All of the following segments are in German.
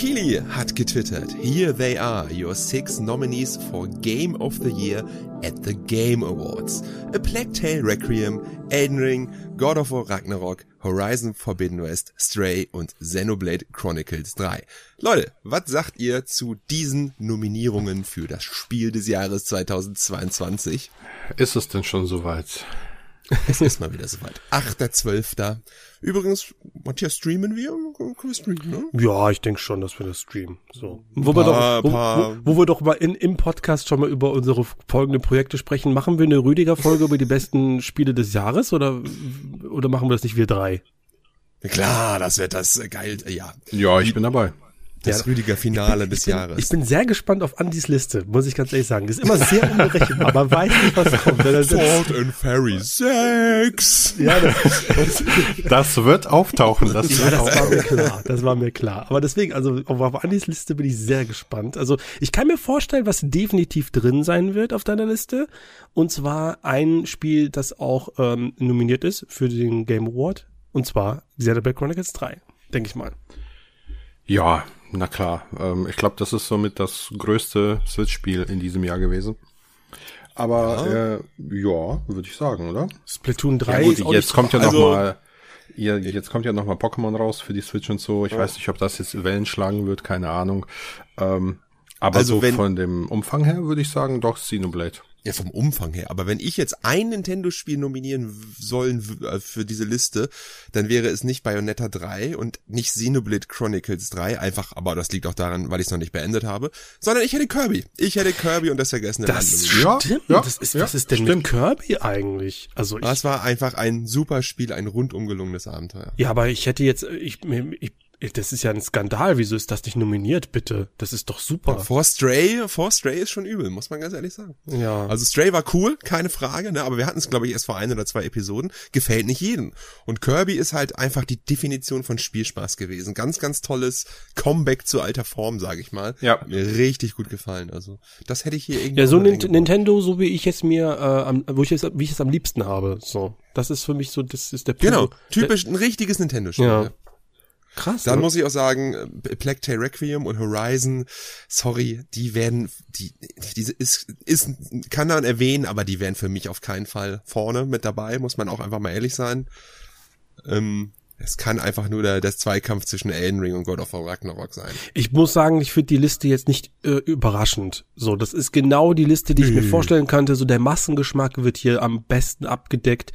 Keighley hat getwittert, Here they are, your six nominees for Game of the Year at the Game Awards. A Plague Tale Requiem, Elden Ring, God of War Ragnarok, Horizon Forbidden West, Stray und Xenoblade Chronicles 3. Leute, was sagt ihr zu diesen Nominierungen für das Spiel des Jahres 2022? Ist es denn schon soweit? Es ist mal wieder soweit. 8.12. Übrigens, Matthias, streamen wir? Können wir streamen, ne? Ja, ich denke schon, dass wir das streamen. So. Wo, wir doch, wo, wo, wo wir doch mal in, im Podcast schon mal über unsere folgenden Projekte sprechen. Machen wir eine Rüdiger-Folge über die besten Spiele des Jahres oder, oder machen wir das nicht wir drei? Klar, das wird das geil, ja. Ja, ich bin dabei. Das ja, Rüdiger Finale des ich bin, Jahres. Ich bin sehr gespannt auf Andys Liste, muss ich ganz ehrlich sagen. Die ist immer sehr unberechenbar, aber weiß nicht, was kommt. Ford and Ferry 6. Ja, das, das, das wird auftauchen. Das, ja, das war mir klar. Das war mir klar. Aber deswegen, also auf Andys Liste bin ich sehr gespannt. Also ich kann mir vorstellen, was definitiv drin sein wird auf deiner Liste. Und zwar ein Spiel, das auch ähm, nominiert ist für den Game Award. Und zwar Xenoblade Chronicles 3, denke ich mal. Ja, na klar. Ähm, ich glaube, das ist somit das größte Switch-Spiel in diesem Jahr gewesen. Aber ja, äh, ja würde ich sagen, oder? Splatoon 3. Ja, gut, jetzt kommt ja also, noch mal ja, jetzt kommt ja noch mal Pokémon raus für die Switch und so. Ich ja. weiß nicht, ob das jetzt Wellen schlagen wird, keine Ahnung. Ähm, aber also so wenn, von dem Umfang her würde ich sagen, doch Xenoblade. Ja, vom Umfang her. Aber wenn ich jetzt ein Nintendo-Spiel nominieren sollen äh, für diese Liste, dann wäre es nicht Bayonetta 3 und nicht Xenoblade Chronicles 3. Einfach, aber das liegt auch daran, weil ich es noch nicht beendet habe. Sondern ich hätte Kirby. Ich hätte Kirby und das vergessene das Land. Stimmt. Ja, das ist, ja, was ist denn stimmt. mit Kirby eigentlich? Also ich, das war einfach ein super Spiel, ein rundum gelungenes Abenteuer. Ja, aber ich hätte jetzt, ich, ich das ist ja ein Skandal. Wieso ist das nicht nominiert, bitte? Das ist doch super. For Stray, For Stray ist schon übel, muss man ganz ehrlich sagen. Ja. Also Stray war cool, keine Frage, ne? Aber wir hatten es, glaube ich, erst vor ein oder zwei Episoden. Gefällt nicht jedem. Und Kirby ist halt einfach die Definition von Spielspaß gewesen. Ganz, ganz tolles Comeback zu alter Form, sage ich mal. Ja. Mir richtig gut gefallen. Also das hätte ich hier irgendwie. Ja, so Nintendo, so wie ich es mir, äh, am, wo ich es, wie ich es am liebsten habe. So, das ist für mich so, das ist der Punkt. Genau, typisch ein richtiges Nintendo-Spiel. Ja. Krass. Dann oder? muss ich auch sagen, äh, Plague Tale Requiem und Horizon, sorry, die werden, die, diese ist, ist, kann man erwähnen, aber die werden für mich auf keinen Fall vorne mit dabei, muss man auch einfach mal ehrlich sein. Ähm, es kann einfach nur der, der Zweikampf zwischen Elden Ring und God of War Ragnarok sein. Ich muss sagen, ich finde die Liste jetzt nicht äh, überraschend. So, das ist genau die Liste, die ich mir vorstellen könnte. So der Massengeschmack wird hier am besten abgedeckt.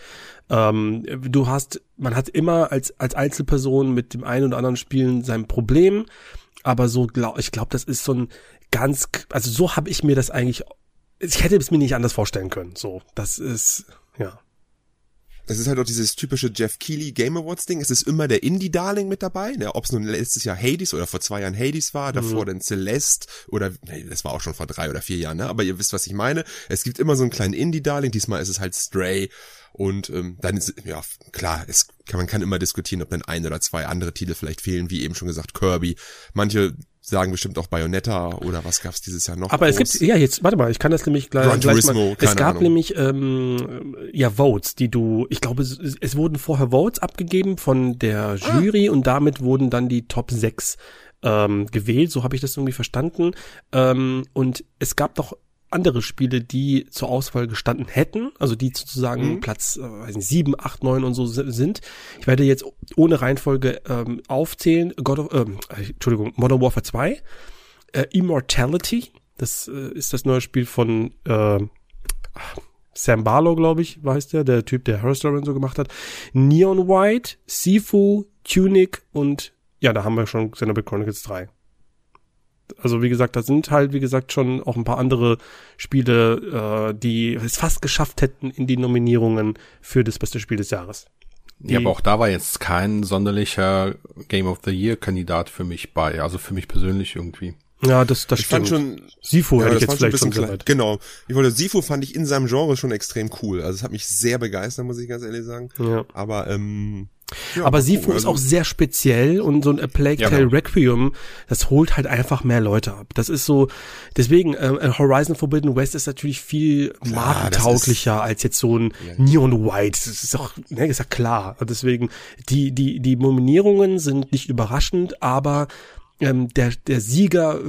Ähm, du hast, man hat immer als als Einzelperson mit dem einen oder anderen Spielen sein Problem, aber so glaub, ich glaube, das ist so ein ganz, also so habe ich mir das eigentlich, ich hätte es mir nicht anders vorstellen können. So, das ist ja. Das ist halt auch dieses typische Jeff Keighley Game Awards Ding. Es ist immer der Indie-Darling mit dabei. Ne? Ob es nun letztes Jahr Hades oder vor zwei Jahren Hades war, davor mhm. dann Celeste oder, nee, das war auch schon vor drei oder vier Jahren, ne? aber ihr wisst, was ich meine. Es gibt immer so einen kleinen Indie-Darling. Diesmal ist es halt Stray. Und ähm, dann ist, ja, klar, es kann, man kann immer diskutieren, ob dann ein oder zwei andere Titel vielleicht fehlen, wie eben schon gesagt, Kirby. Manche sagen bestimmt auch Bayonetta oder was gab's dieses Jahr noch? Aber groß? es gibt, ja, jetzt, warte mal, ich kann das nämlich gleich, Gran gleich Turismo, mal. Es gab Ahnung. nämlich ähm, ja Votes, die du, ich glaube, es, es wurden vorher Votes abgegeben von der Jury ah. und damit wurden dann die Top 6 ähm, gewählt, so habe ich das irgendwie verstanden. Ähm, und es gab doch andere Spiele, die zur Auswahl gestanden hätten, also die sozusagen mhm. Platz äh, weiß nicht, 7, 8, 9 und so sind. Ich werde jetzt ohne Reihenfolge ähm, aufzählen. God of, ähm, Entschuldigung, Modern Warfare 2, äh, Immortality, das äh, ist das neue Spiel von äh, Sam Barlow, glaube ich, weiß der, der Typ, der und so gemacht hat. Neon White, Sifu, Tunic und ja, da haben wir schon Xenoblade Chronicles 3 also wie gesagt, da sind halt, wie gesagt, schon auch ein paar andere Spiele, äh, die es fast geschafft hätten in die Nominierungen für das beste Spiel des Jahres. Die ja, aber auch da war jetzt kein sonderlicher Game of the Year Kandidat für mich bei, also für mich persönlich irgendwie. Ja, das, das ich stimmt. Fand schon, Sifu ja, hätte ich jetzt vielleicht schon klein. Genau. Ich wollte, Sifu fand ich in seinem Genre schon extrem cool. Also es hat mich sehr begeistert, muss ich ganz ehrlich sagen. Ja. Aber ähm, ja, aber Sifu also, ist auch sehr speziell und so ein A Plague Tale ja. Requiem, das holt halt einfach mehr Leute ab. Das ist so, deswegen, äh, Horizon Forbidden West ist natürlich viel markentauglicher als jetzt so ein ja. Neon White. Das ist auch, ne, ist ja klar. Deswegen, die, die, die Nominierungen sind nicht überraschend, aber ähm, der, der Sieger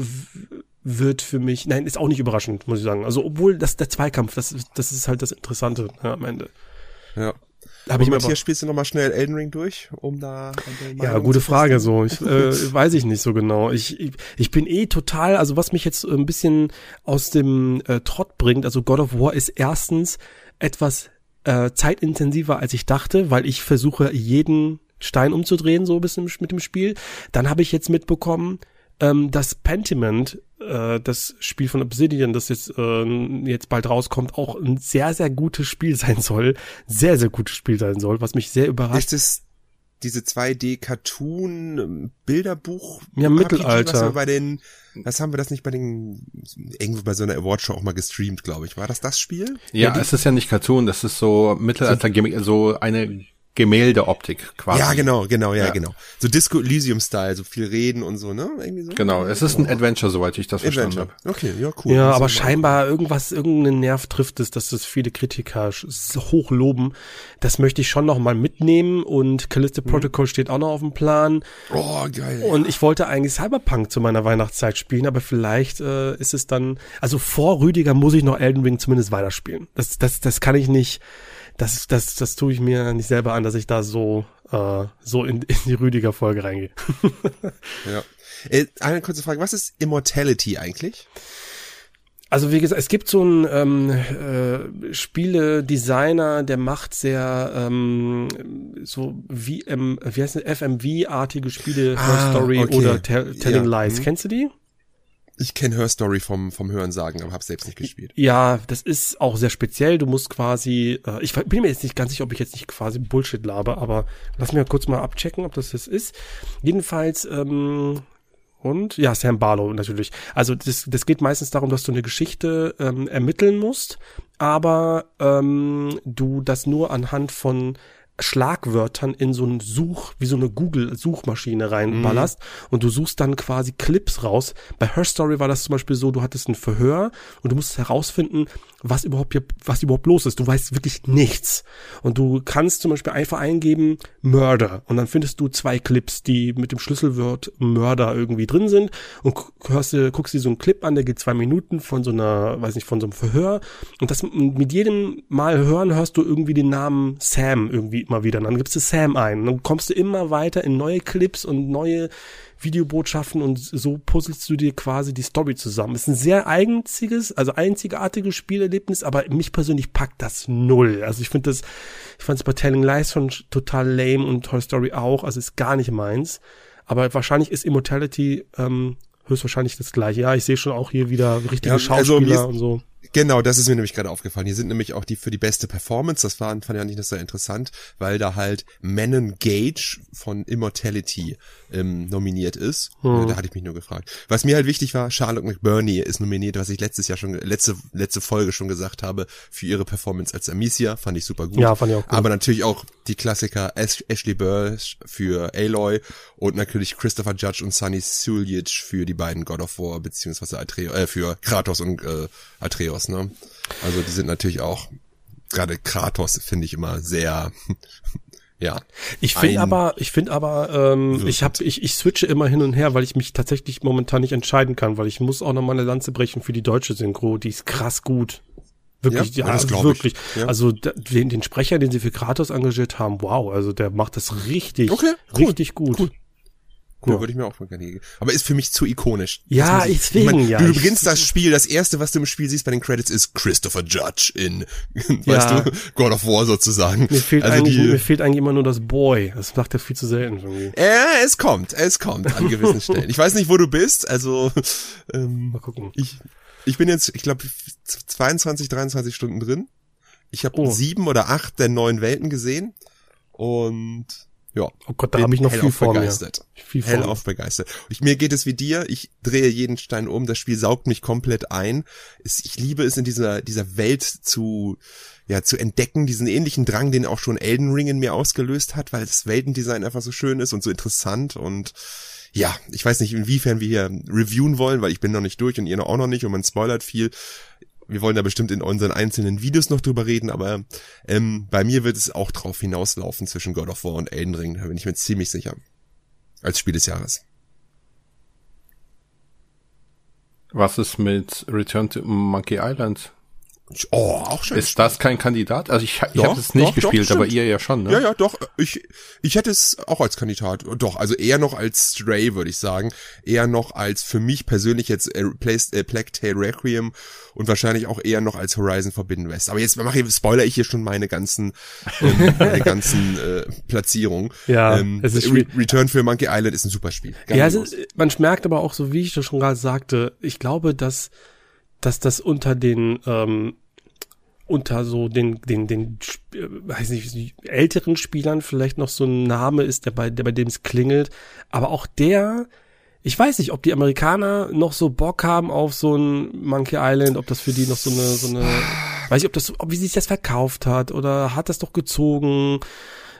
wird für mich, nein, ist auch nicht überraschend, muss ich sagen. Also, obwohl das der Zweikampf, das, das ist halt das Interessante ja, am Ende. Ja. Hab ich Matthias, spielst du nochmal schnell Elden Ring durch, um da Ja, gute Frage so. Ich äh, weiß ich nicht so genau. Ich, ich, ich bin eh total, also was mich jetzt ein bisschen aus dem äh, Trott bringt, also God of War ist erstens etwas äh, zeitintensiver als ich dachte, weil ich versuche jeden Stein umzudrehen so ein bisschen mit dem Spiel. Dann habe ich jetzt mitbekommen, ähm, dass Pentiment, äh, das Spiel von Obsidian, das jetzt, äh, jetzt bald rauskommt, auch ein sehr, sehr gutes Spiel sein soll. Sehr, sehr gutes Spiel sein soll, was mich sehr überrascht. Ist es diese 2D-Cartoon-Bilderbuch? Ja, Mittelalter. Was bei den, was haben wir das nicht bei den, irgendwo bei so einer Awardshow auch mal gestreamt, glaube ich. War das das Spiel? Ja, ja es ist ja nicht Cartoon, das ist so Mittelalter, so eine Gemäldeoptik quasi. Ja, genau, genau, ja, ja. genau. So Disco Elysium Style, so viel reden und so, ne? Irgendwie so. Genau, es ist ein Adventure, soweit ich das Adventure. verstanden habe. Okay, ja, cool. Ja, aber scheinbar irgendwas, irgendeinen Nerv trifft es, dass das viele Kritiker hochloben. Das möchte ich schon noch mal mitnehmen und Callisto hm. Protocol steht auch noch auf dem Plan. Oh, geil. Und ich wollte eigentlich Cyberpunk zu meiner Weihnachtszeit spielen, aber vielleicht äh, ist es dann, also vor Rüdiger muss ich noch Elden Ring zumindest weiterspielen. Das, das, das kann ich nicht das, das, das tue ich mir nicht selber an, dass ich da so, äh, so in, in die Rüdiger-Folge reingehe. ja. Äh, eine kurze Frage, was ist Immortality eigentlich? Also wie gesagt, es gibt so einen ähm, äh, Spieledesigner, der macht sehr ähm, so wie ähm, wie heißt FMV-artige Spiele, ah, Story okay. oder Tell Telling ja. Lies. Mhm. Kennst du die? Ich kenne Hörstory vom, vom Hören sagen, aber habe selbst nicht gespielt. Ja, das ist auch sehr speziell. Du musst quasi, äh, ich bin mir jetzt nicht ganz sicher, ob ich jetzt nicht quasi Bullshit labe, aber lass mir kurz mal abchecken, ob das das ist. Jedenfalls, ähm, und ja, Sam Barlow natürlich. Also das, das geht meistens darum, dass du eine Geschichte ähm, ermitteln musst, aber ähm, du das nur anhand von Schlagwörtern in so ein Such, wie so eine Google-Suchmaschine reinballerst mhm. und du suchst dann quasi Clips raus. Bei Her Story war das zum Beispiel so, du hattest ein Verhör und du musst herausfinden, was überhaupt hier, was überhaupt los ist. Du weißt wirklich nichts. Und du kannst zum Beispiel einfach eingeben Murder und dann findest du zwei Clips, die mit dem Schlüsselwort Murder irgendwie drin sind und hörst guckst dir so einen Clip an, der geht zwei Minuten von so einer, weiß nicht, von so einem Verhör und das mit jedem Mal hören hörst du irgendwie den Namen Sam irgendwie immer wieder. Und dann gibst du Sam ein. Und dann kommst du immer weiter in neue Clips und neue Videobotschaften und so puzzelst du dir quasi die Story zusammen. Ist ein sehr einziges, also einzigartiges Spielerlebnis, aber mich persönlich packt das null. Also ich finde das, ich fand es bei Telling Lies schon total lame und Toy Story auch, also ist gar nicht meins. Aber wahrscheinlich ist Immortality ähm, höchstwahrscheinlich das gleiche. Ja, ich sehe schon auch hier wieder richtige ja, also Schauspieler also und so. Genau, das ist mir nämlich gerade aufgefallen. Hier sind nämlich auch die für die beste Performance. Das war, fand ich eigentlich sehr interessant, weil da halt Manon Gage von Immortality ähm, nominiert ist. Hm. Da hatte ich mich nur gefragt. Was mir halt wichtig war, Charlotte McBurney ist nominiert, was ich letztes Jahr schon, letzte, letzte Folge schon gesagt habe, für ihre Performance als Amicia. Fand ich super gut. Ja, fand ich auch gut. Aber natürlich auch die Klassiker Ash Ashley Burch für Aloy und natürlich Christopher Judge und Sunny Sulic für die beiden God of War, beziehungsweise Atreus, äh, für Kratos und äh, Atreus, ne? Also die sind natürlich auch, gerade Kratos finde ich immer sehr ja. Ich finde aber, ich finde aber, ähm, ich habe, ich, ich switche immer hin und her, weil ich mich tatsächlich momentan nicht entscheiden kann, weil ich muss auch noch mal eine Lanze brechen für die deutsche Synchro, die ist krass gut. Wirklich, ja, ja das wirklich. Ja. Also den, den Sprecher, den sie für Kratos engagiert haben, wow, also der macht das richtig, okay, cool, richtig gut. Cool. Cool. Ja, würde ich mir auch gerne geben. Aber ist für mich zu ikonisch. Ja, ich, deswegen, ich mein, ja. Du, beginnst das Spiel, das erste, was du im Spiel siehst bei den Credits, ist Christopher Judge in, weißt ja. du, God of War sozusagen. Mir fehlt, also eigentlich, die, mir fehlt eigentlich immer nur das Boy. Das macht er viel zu selten irgendwie. Ja, es kommt, es kommt an gewissen Stellen. Ich weiß nicht, wo du bist, also ähm, mal gucken. Ich, ich bin jetzt, ich glaube, 22, 23 Stunden drin. Ich habe oh. sieben oder acht der neuen Welten gesehen und ja. Oh Gott, da habe ich noch viel vor begeistert. mir. Viel hell auf begeistert. Ich, mir geht es wie dir. Ich drehe jeden Stein um. Das Spiel saugt mich komplett ein. Ich liebe es in dieser, dieser Welt zu, ja, zu entdecken, diesen ähnlichen Drang, den auch schon Elden Ring in mir ausgelöst hat, weil das Weltendesign einfach so schön ist und so interessant und ja, ich weiß nicht, inwiefern wir hier reviewen wollen, weil ich bin noch nicht durch und ihr noch auch noch nicht und man spoilert viel wir wollen da bestimmt in unseren einzelnen Videos noch drüber reden, aber ähm, bei mir wird es auch drauf hinauslaufen zwischen God of War und Elden Ring, da bin ich mir ziemlich sicher. Als Spiel des Jahres. Was ist mit Return to Monkey Island? Oh, auch schön. Ist das kein Kandidat? Also ich, ich habe es nicht doch, gespielt, doch, aber ihr ja schon, ne? Ja, ja, doch. Ich, ich hätte es auch als Kandidat. Doch, also eher noch als Stray, würde ich sagen. Eher noch als für mich persönlich jetzt äh, äh, Plague Tale Requiem und wahrscheinlich auch eher noch als Horizon Forbidden West. Aber jetzt mache ich, spoiler ich hier schon meine ganzen, ähm, meine ganzen äh, Platzierungen. Ja, ähm, es ist Re Return für Monkey Island ist ein super Spiel. ja, ist, man merkt aber auch so, wie ich das schon gerade sagte, ich glaube, dass dass das unter den ähm, unter so den den den äh, weiß nicht älteren Spielern vielleicht noch so ein Name ist, der bei der bei dem es klingelt, aber auch der ich weiß nicht, ob die Amerikaner noch so Bock haben auf so ein Monkey Island, ob das für die noch so eine so eine weiß ich, ob das ob wie sich das verkauft hat oder hat das doch gezogen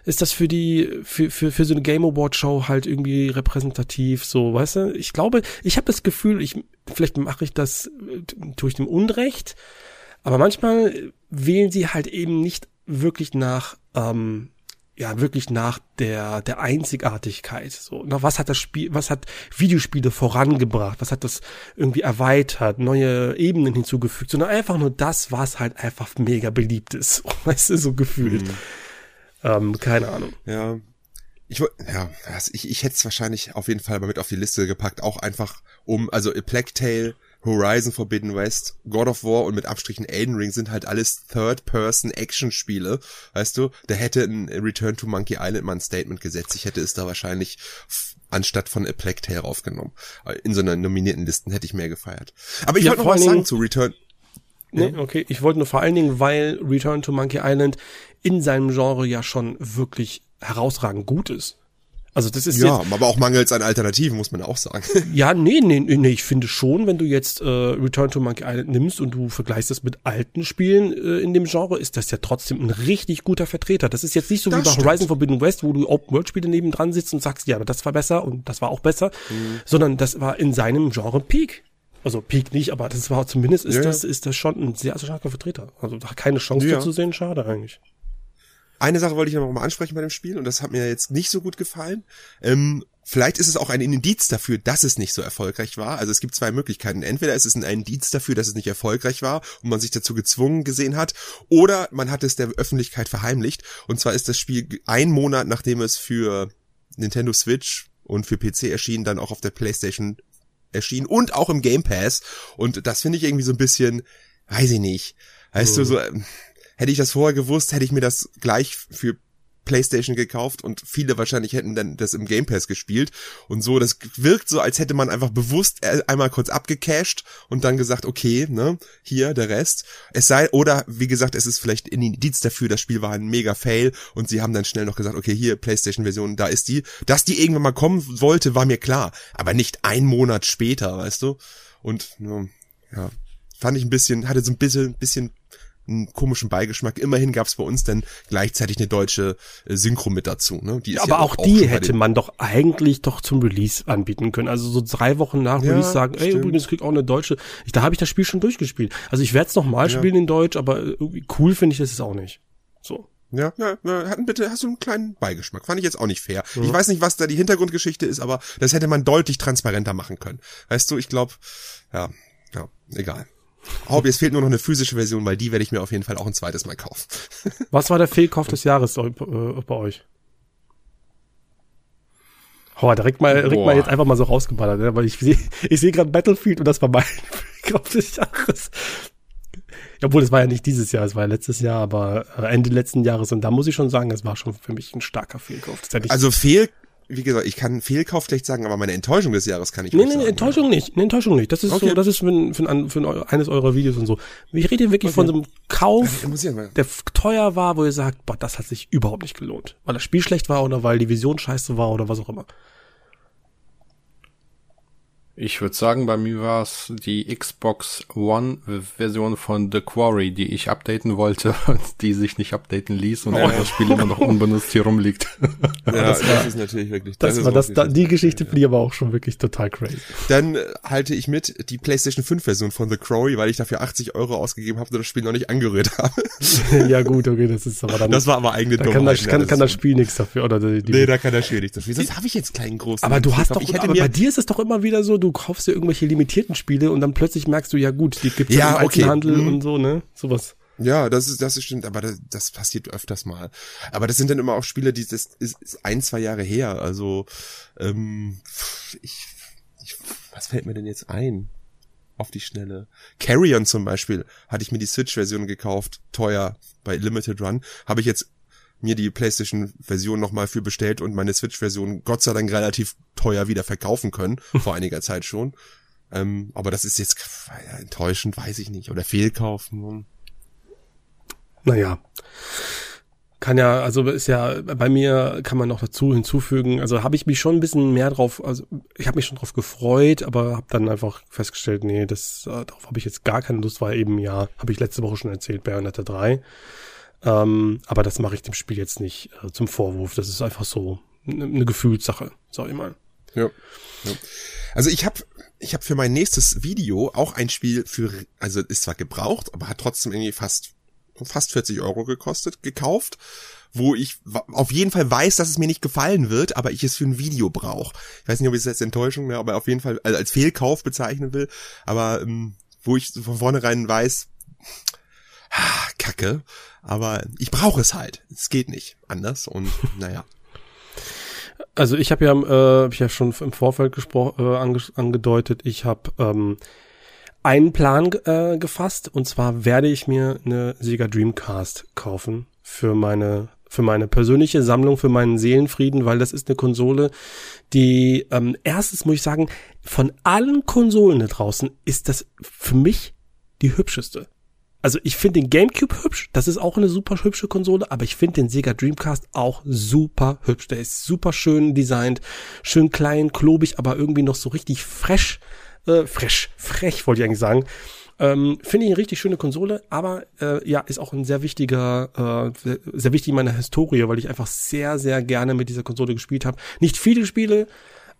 ist das für die, für, für, für so eine Game Award Show halt irgendwie repräsentativ, so, weißt du? Ich glaube, ich habe das Gefühl, ich, vielleicht mache ich das, äh, tue ich dem Unrecht, aber manchmal wählen sie halt eben nicht wirklich nach, ähm, ja, wirklich nach der, der Einzigartigkeit. So, na, was hat das Spiel, was hat Videospiele vorangebracht? Was hat das irgendwie erweitert, neue Ebenen hinzugefügt? Sondern einfach nur das, was halt einfach mega beliebt ist. Weißt du, so gefühlt. Mhm. Ähm, keine Ahnung. Ja. Ich ja, ich, ich hätte es wahrscheinlich auf jeden Fall mal mit auf die Liste gepackt, auch einfach um, also A Plague Tale, Horizon Forbidden West, God of War und mit Abstrichen Elden Ring sind halt alles Third-Person-Action-Spiele, weißt du? Da hätte ein Return to Monkey Island mal ein Statement gesetzt. Ich hätte es da wahrscheinlich anstatt von A Plague Tale raufgenommen. In so einer nominierten Listen hätte ich mehr gefeiert. Aber ich ja, wollte noch was sagen zu Return. Nee, okay. Ich wollte nur vor allen Dingen, weil Return to Monkey Island in seinem Genre ja schon wirklich herausragend gut ist. Also das ist ja, jetzt, aber auch mangels an Alternativen, muss man auch sagen. Ja, nee, nee, nee, ich finde schon, wenn du jetzt äh, Return to Monkey Island nimmst und du vergleichst das mit alten Spielen äh, in dem Genre, ist das ja trotzdem ein richtig guter Vertreter. Das ist jetzt nicht so das wie bei stimmt. Horizon Forbidden West, wo du Open-World-Spiele nebendran sitzt und sagst, ja, aber das war besser und das war auch besser, mhm. sondern das war in seinem Genre Peak. Also Peak nicht, aber das war zumindest ist ja. das ist das schon ein sehr starker Vertreter. Also da keine Chance ja. zu sehen, schade eigentlich. Eine Sache wollte ich noch mal ansprechen bei dem Spiel und das hat mir jetzt nicht so gut gefallen. Ähm, vielleicht ist es auch ein Indiz dafür, dass es nicht so erfolgreich war. Also es gibt zwei Möglichkeiten. Entweder ist es ein Indiz dafür, dass es nicht erfolgreich war und man sich dazu gezwungen gesehen hat, oder man hat es der Öffentlichkeit verheimlicht. Und zwar ist das Spiel ein Monat, nachdem es für Nintendo Switch und für PC erschien, dann auch auf der PlayStation erschienen und auch im Game Pass. Und das finde ich irgendwie so ein bisschen, weiß ich nicht. Weißt mhm. du, so, ähm, hätte ich das vorher gewusst, hätte ich mir das gleich für PlayStation gekauft und viele wahrscheinlich hätten dann das im Game Pass gespielt und so. Das wirkt so, als hätte man einfach bewusst äh, einmal kurz abgecasht und dann gesagt, okay, ne, hier der Rest. Es sei, oder wie gesagt, es ist vielleicht ein Indiz dafür, das Spiel war ein mega Fail und sie haben dann schnell noch gesagt, okay, hier PlayStation-Version, da ist die. Dass die irgendwann mal kommen wollte, war mir klar, aber nicht ein Monat später, weißt du? Und ja, fand ich ein bisschen, hatte so ein bisschen, bisschen einen komischen Beigeschmack. Immerhin gab es bei uns dann gleichzeitig eine deutsche äh, Synchro mit dazu. Ne? Die ist Aber ja auch, auch die hätte man doch eigentlich doch zum Release anbieten können. Also so drei Wochen nach ja, Release sagen, ey, übrigens krieg auch eine deutsche. Ich, da habe ich das Spiel schon durchgespielt. Also ich werde es noch mal ja. spielen in Deutsch, aber irgendwie cool finde ich das ist auch nicht. So. Ja, ja, hatten bitte, hast du einen kleinen Beigeschmack. Fand ich jetzt auch nicht fair. Mhm. Ich weiß nicht, was da die Hintergrundgeschichte ist, aber das hätte man deutlich transparenter machen können. Weißt du, ich glaube, ja, ja, egal. Hobby, es fehlt nur noch eine physische Version, weil die werde ich mir auf jeden Fall auch ein zweites Mal kaufen. Was war der Fehlkauf des Jahres äh, bei euch? Oh, direkt mal, direkt mal jetzt einfach mal so rausgeballert, ne? weil ich sehe ich seh gerade Battlefield und das war mein Fehlkauf des Jahres. Obwohl, es war ja nicht dieses Jahr, es war ja letztes Jahr, aber äh, Ende letzten Jahres und da muss ich schon sagen, es war schon für mich ein starker Fehlkauf. also Fehl, wie gesagt, ich kann Fehlkauf vielleicht sagen, aber meine Enttäuschung des Jahres kann ich nee, nee, sagen. Nee, Enttäuschung nicht. Nee, Enttäuschung nicht. Das ist okay. so, das ist für, für, ein, für ein, eines eurer Videos und so. Ich rede wirklich okay. von so einem Kauf, der teuer war, wo ihr sagt, boah, das hat sich überhaupt nicht gelohnt. Weil das Spiel schlecht war oder weil die Vision scheiße war oder was auch immer. Ich würde sagen, bei mir war es die Xbox One-Version von The Quarry, die ich updaten wollte und die sich nicht updaten ließ und oh, das Spiel immer noch unbenutzt hier rumliegt. Ja, das, das ist natürlich wirklich. Das, das war das, da, die Geschichte finde ich aber auch schon wirklich total crazy. Dann äh, halte ich mit die PlayStation 5-Version von The Quarry, weil ich dafür 80 Euro ausgegeben habe und das Spiel noch nicht angerührt habe. ja gut, okay, das ist aber dann. Das war aber eigene da Dummheit. Kann, das, kann, ja, kann das Spiel nichts dafür oder die, die Nee, da kann das Spiel nichts dafür. Das habe ich jetzt keinen großen. Aber du hast doch, aber bei dir ist es doch immer wieder so, du kaufst dir irgendwelche limitierten Spiele und dann plötzlich merkst du, ja gut, die gibt's ja, im okay. Einzelhandel mhm. und so, ne? Sowas. Ja, das ist, das ist stimmt, aber das, das passiert öfters mal. Aber das sind dann immer auch Spiele, die das ist, ist ein, zwei Jahre her. Also ähm, ich, ich, was fällt mir denn jetzt ein? Auf die Schnelle. Carrion zum Beispiel hatte ich mir die Switch-Version gekauft, teuer bei Limited Run. Habe ich jetzt mir die PlayStation-Version nochmal für bestellt und meine Switch-Version Gott sei Dank relativ teuer wieder verkaufen können, vor einiger Zeit schon. Ähm, aber das ist jetzt enttäuschend, weiß ich nicht. Oder Fehlkaufen. Naja. Kann ja, also ist ja, bei mir kann man noch dazu hinzufügen, also habe ich mich schon ein bisschen mehr drauf, also ich habe mich schon drauf gefreut, aber habe dann einfach festgestellt, nee, das äh, darauf habe ich jetzt gar keine Lust, weil eben ja, habe ich letzte Woche schon erzählt, Bayonetta 3. Ähm, aber das mache ich dem Spiel jetzt nicht äh, zum Vorwurf. Das ist einfach so eine, eine Gefühlssache, sag ich mal. Ja. ja. Also ich habe ich hab für mein nächstes Video auch ein Spiel für, also ist zwar gebraucht, aber hat trotzdem irgendwie fast fast 40 Euro gekostet, gekauft, wo ich auf jeden Fall weiß, dass es mir nicht gefallen wird, aber ich es für ein Video brauche. Ich weiß nicht, ob ich es als Enttäuschung, mehr, aber auf jeden Fall also als Fehlkauf bezeichnen will, aber ähm, wo ich von vornherein weiß, ah, Kacke, aber ich brauche es halt. Es geht nicht anders und naja. Also ich habe ja, äh, hab ich ja schon im Vorfeld gesprochen, äh, ange angedeutet, ich habe ähm, einen Plan äh, gefasst und zwar werde ich mir eine Sega Dreamcast kaufen für meine für meine persönliche Sammlung, für meinen Seelenfrieden, weil das ist eine Konsole, die ähm, erstens muss ich sagen, von allen Konsolen da draußen ist das für mich die hübscheste. Also ich finde den GameCube hübsch, das ist auch eine super hübsche Konsole, aber ich finde den Sega Dreamcast auch super hübsch. Der ist super schön designt, schön klein, klobig, aber irgendwie noch so richtig fresh äh, fresh, frech wollte ich eigentlich sagen. Ähm, Finde ich eine richtig schöne Konsole, aber äh, ja, ist auch ein sehr wichtiger, äh, sehr wichtig in meiner Historie, weil ich einfach sehr, sehr gerne mit dieser Konsole gespielt habe. Nicht viele Spiele,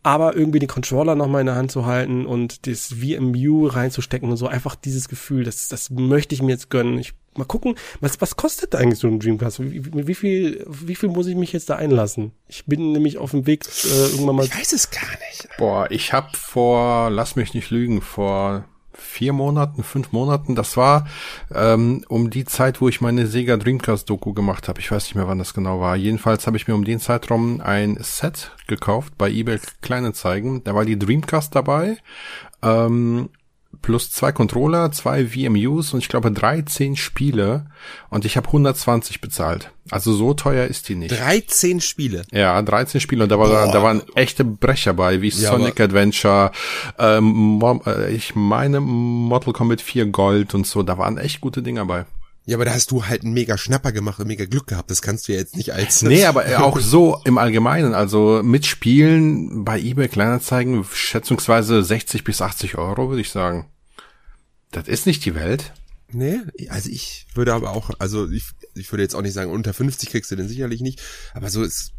aber irgendwie den Controller nochmal in der Hand zu halten und das VMU reinzustecken und so, einfach dieses Gefühl, das, das möchte ich mir jetzt gönnen. Ich mal gucken, was, was kostet da eigentlich so ein Dreamcast? Wie, wie, wie, viel, wie viel muss ich mich jetzt da einlassen? Ich bin nämlich auf dem Weg äh, irgendwann mal. Ich weiß es gar nicht. Boah, ich habe vor, lass mich nicht lügen, vor vier Monaten, fünf Monaten. Das war ähm, um die Zeit, wo ich meine Sega Dreamcast Doku gemacht habe. Ich weiß nicht mehr, wann das genau war. Jedenfalls habe ich mir um den Zeitraum ein Set gekauft bei eBay Kleinanzeigen. Da war die Dreamcast dabei. Ähm, plus zwei Controller, zwei VMUs und ich glaube 13 Spiele und ich habe 120 bezahlt. Also so teuer ist die nicht. 13 Spiele? Ja, 13 Spiele und da, war, da waren echte Brecher bei, wie ja, Sonic Adventure, ähm, äh, ich meine Mortal Kombat 4 Gold und so, da waren echt gute Dinger bei. Ja, aber da hast du halt einen mega Schnapper gemacht und mega Glück gehabt. Das kannst du ja jetzt nicht als. Nee, aber auch so im Allgemeinen. Also mitspielen bei eBay Kleinanzeigen schätzungsweise 60 bis 80 Euro, würde ich sagen. Das ist nicht die Welt. Nee, also ich würde aber auch, also ich, ich würde jetzt auch nicht sagen, unter 50 kriegst du den sicherlich nicht, aber so ist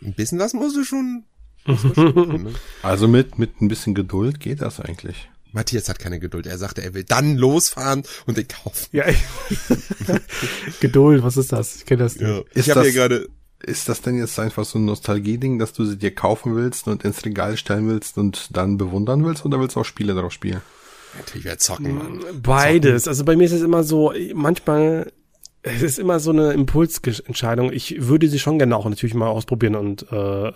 ein bisschen was musst du schon. Musst du schon ne? Also mit, mit ein bisschen Geduld geht das eigentlich. Matthias hat keine Geduld. Er sagte, er will dann losfahren und den kaufen. Ja, Geduld, was ist das? Ich kenne das nicht. Ja. Ich habe hier gerade ist das denn jetzt einfach so ein Nostalgie-Ding, dass du sie dir kaufen willst und ins Regal stellen willst und dann bewundern willst oder willst du auch Spiele darauf spielen? Natürlich wieder zocken, Mann. Beides. Zocken. Also bei mir ist es immer so, manchmal, es ist immer so eine Impulsentscheidung. Ich würde sie schon gerne auch natürlich mal ausprobieren und äh,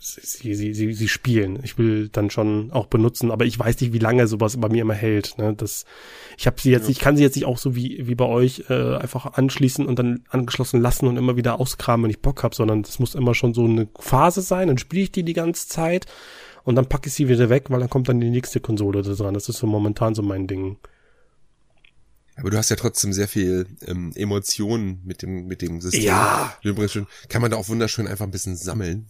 sie, sie, sie, sie spielen. Ich will dann schon auch benutzen, aber ich weiß nicht, wie lange sowas bei mir immer hält. Ne? Das, ich habe sie jetzt, ja. ich kann sie jetzt nicht auch so wie, wie bei euch äh, einfach anschließen und dann angeschlossen lassen und immer wieder auskramen, wenn ich Bock habe, sondern das muss immer schon so eine Phase sein. Dann spiele ich die die ganze Zeit und dann packe ich sie wieder weg, weil dann kommt dann die nächste Konsole da dran. Das ist so momentan so mein Ding. Aber du hast ja trotzdem sehr viel ähm, Emotionen mit dem mit dem System. Ja. Kann man da auch wunderschön einfach ein bisschen sammeln.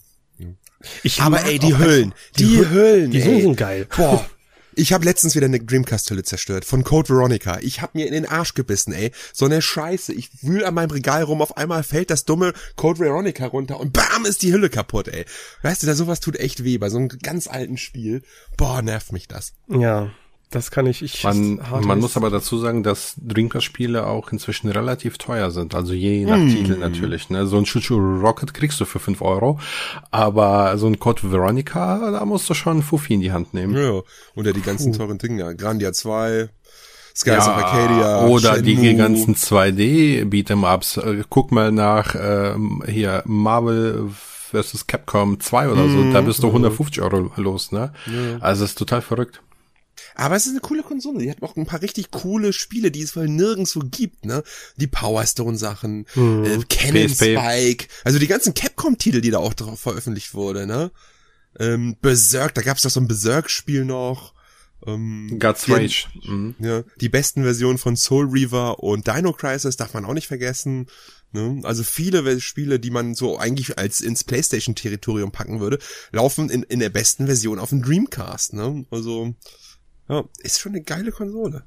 Ich Aber ey, die Hüllen, die, die Hüllen, die Hüllen sind geil. Boah, Ich habe letztens wieder eine Dreamcast-Hülle zerstört von Code Veronica. Ich habe mir in den Arsch gebissen, ey. So eine Scheiße. Ich wühl an meinem Regal rum, auf einmal fällt das dumme Code Veronica runter und bam ist die Hülle kaputt, ey. Weißt du, da sowas tut echt weh bei so einem ganz alten Spiel. Boah, nervt mich das. Ja. Das kann ich. ich man man muss aber dazu sagen, dass Dreamcast-Spiele auch inzwischen relativ teuer sind. Also je nach mm. Titel natürlich. Ne? So ein Chuchu Rocket kriegst du für fünf Euro. Aber so ein Code Veronica, da musst du schon Fuffi in die Hand nehmen. Ja, oder die ganzen Puh. teuren Dinge. Grandia 2, Skies ja, of Arcadia. Oder Shenmue. die ganzen 2D Beat'em-Ups. Äh, guck mal nach ähm, hier Marvel vs. Capcom 2 oder so. Mm. Da bist du 150 Euro los, ne? Ja. Also ist total verrückt. Aber es ist eine coole Konsole. Die hat auch ein paar richtig coole Spiele, die es wohl nirgendwo gibt, ne? Die Power Stone Sachen, mhm. äh, Cannon PSP. Spike, also die ganzen Capcom-Titel, die da auch drauf veröffentlicht wurde, ne? Ähm, Berserk, da gab's doch so ein Berserk-Spiel noch. Ähm, God's Rage. Mhm. Ja, die besten Versionen von Soul Reaver und Dino Crisis darf man auch nicht vergessen. Ne? Also viele Spiele, die man so eigentlich als ins PlayStation-Territorium packen würde, laufen in, in der besten Version auf dem Dreamcast. Ne? Also ja, ist schon eine geile Konsole.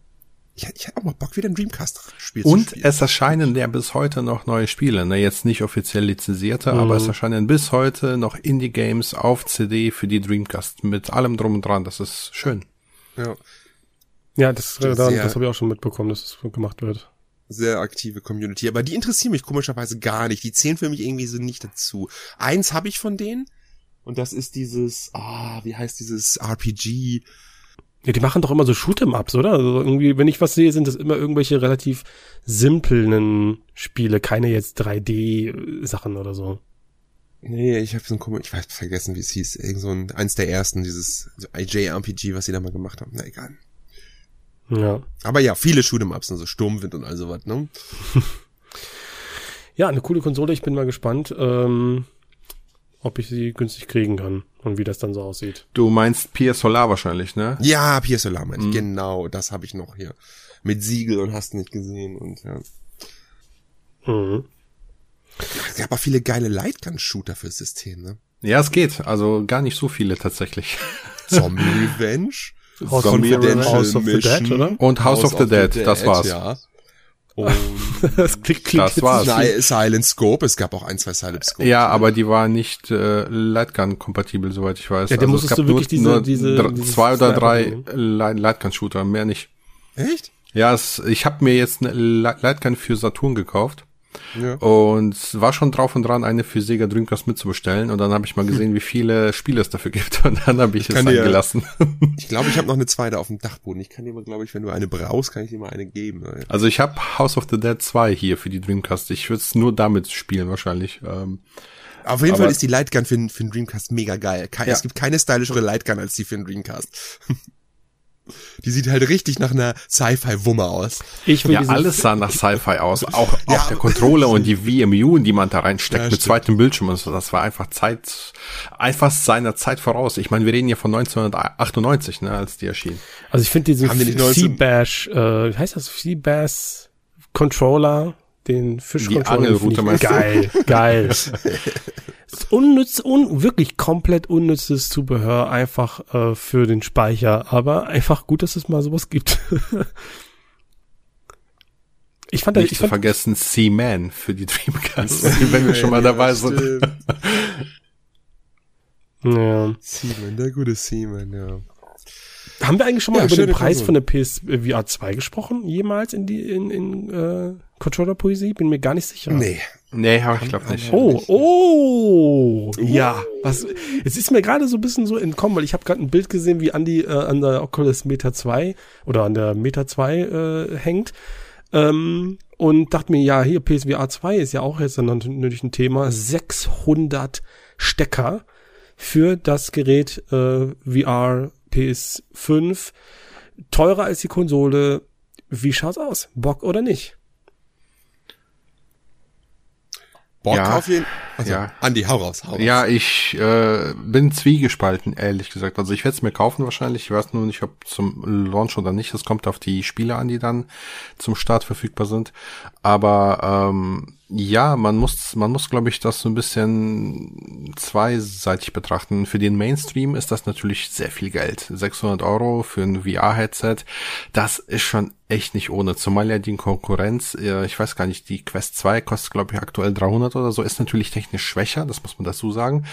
Ich, ich hätte auch mal Bock, wieder ein Dreamcast-Spiel zu spielen. Und es erscheinen ja bis heute noch neue Spiele. Ne? Jetzt nicht offiziell lizenzierte, mhm. aber es erscheinen bis heute noch Indie-Games auf CD für die Dreamcast mit allem drum und dran. Das ist schön. Ja. Ja, das, das, das, das habe ich auch schon mitbekommen, dass es gemacht wird. Sehr aktive Community. Aber die interessieren mich komischerweise gar nicht. Die zählen für mich irgendwie so nicht dazu. Eins habe ich von denen. Und das ist dieses, ah, wie heißt dieses RPG? Ja, die machen doch immer so Shoot'em-Ups, oder? Also irgendwie, wenn ich was sehe, sind das immer irgendwelche relativ simplen Spiele, keine jetzt 3D-Sachen oder so. Nee, ich habe so ein komisch, ich weiß vergessen, wie es hieß. Irgend so ein, eins der ersten, dieses IJ-RPG, was sie da mal gemacht haben. Na egal. Ja. Aber ja, viele Shoot'em-Ups, also Sturmwind und all sowas, ne? ja, eine coole Konsole, ich bin mal gespannt. Ähm ob ich sie günstig kriegen kann und wie das dann so aussieht. Du meinst Pia Solar wahrscheinlich, ne? Ja, Pia Solar meine ich. Mhm. Genau, das habe ich noch hier. Mit Siegel und hast nicht gesehen und ja. Mhm. Es gab auch viele geile Lightgun-Shooter fürs System, ne? Ja, es geht. Also gar nicht so viele tatsächlich. Zombie Revenge. House, Zombie of, House of the Dead, oder? Und House, House of, the, Dead, Dead, das war's. Ja. Und das klingt, klingt das war's. Silent Scope, es gab auch ein, zwei Silent Scope. Ja, aber die waren nicht äh, Lightgun-kompatibel, soweit ich weiß. Ja, der also musstest du wirklich nur, diese, nur diese zwei oder drei Lightgun-Shooter, mehr nicht. Echt? Ja, es, ich habe mir jetzt eine Lightgun für Saturn gekauft. Ja. Und war schon drauf und dran, eine für Sega Dreamcast mitzubestellen. Und dann habe ich mal gesehen, wie viele Spiele es dafür gibt. Und dann habe ich, ich es angelassen. Ja, ich glaube, ich habe noch eine zweite auf dem Dachboden. Ich kann dir mal, glaube ich, wenn du eine brauchst, kann ich dir mal eine geben. Also ich habe House of the Dead 2 hier für die Dreamcast. Ich würde es nur damit spielen wahrscheinlich. Ähm, auf jeden Fall ist die Lightgun für, für den Dreamcast mega geil. Kein, ja. Es gibt keine stylischere Lightgun als die für den Dreamcast. Die sieht halt richtig nach einer Sci-Fi-Wumme aus. Ich will ja, alles sah nach Sci-Fi aus. Auch, ja, auch der Controller und die VMU, die man da reinsteckt ja, mit zweitem Bildschirm und so. Das war einfach Zeit, einfach seiner Zeit voraus. Ich meine, wir reden ja von 1998, ne, als die erschien. Also ich finde diesen C-Bash, äh, heißt das C-Bass Controller, den Fischcontroller. Die Angelroute meinst Geil, geil. unnütz, un, wirklich komplett unnützes Zubehör einfach äh, für den Speicher, aber einfach gut, dass es mal sowas gibt. ich fand, Nicht ich zu fand, vergessen Seaman für die Dreamcast, wenn wir schon mal dabei sind. ja. Seaman, der gute Seaman, ja. Haben wir eigentlich schon mal ja, über den Preis von der PSVR 2 gesprochen? Jemals in die in, in äh, Controller-Poesie? Bin mir gar nicht sicher. Nee. Nee, aber ich glaube nicht. Oh, oh, ja. Was, es ist mir gerade so ein bisschen so entkommen, weil ich habe gerade ein Bild gesehen, wie Andy äh, an der Oculus Meta 2 oder an der Meta 2 äh, hängt. Ähm, und dachte mir, ja, hier PSVR 2 ist ja auch jetzt natürlich ein Thema. 600 Stecker für das Gerät äh, VR PS5. Teurer als die Konsole. Wie schaut's aus? Bock oder nicht? Bock ja, auf jeden also, ja. Andi, hau raus, hau raus. Ja, ich äh, bin zwiegespalten, ehrlich gesagt. Also ich werde es mir kaufen wahrscheinlich. Ich weiß nur nicht, ob zum Launch oder nicht. Das kommt auf die Spiele an, die dann zum Start verfügbar sind. Aber ähm, Ja, man muss, man muss, glaube ich, das so ein bisschen zweiseitig betrachten. Für den Mainstream ist das natürlich sehr viel Geld. 600 Euro für ein VR-Headset, das ist schon echt nicht ohne. Zumal ja die Konkurrenz, ich weiß gar nicht, die Quest 2 kostet, glaube ich, aktuell 300 oder so, ist natürlich technisch schwächer, das muss man dazu sagen.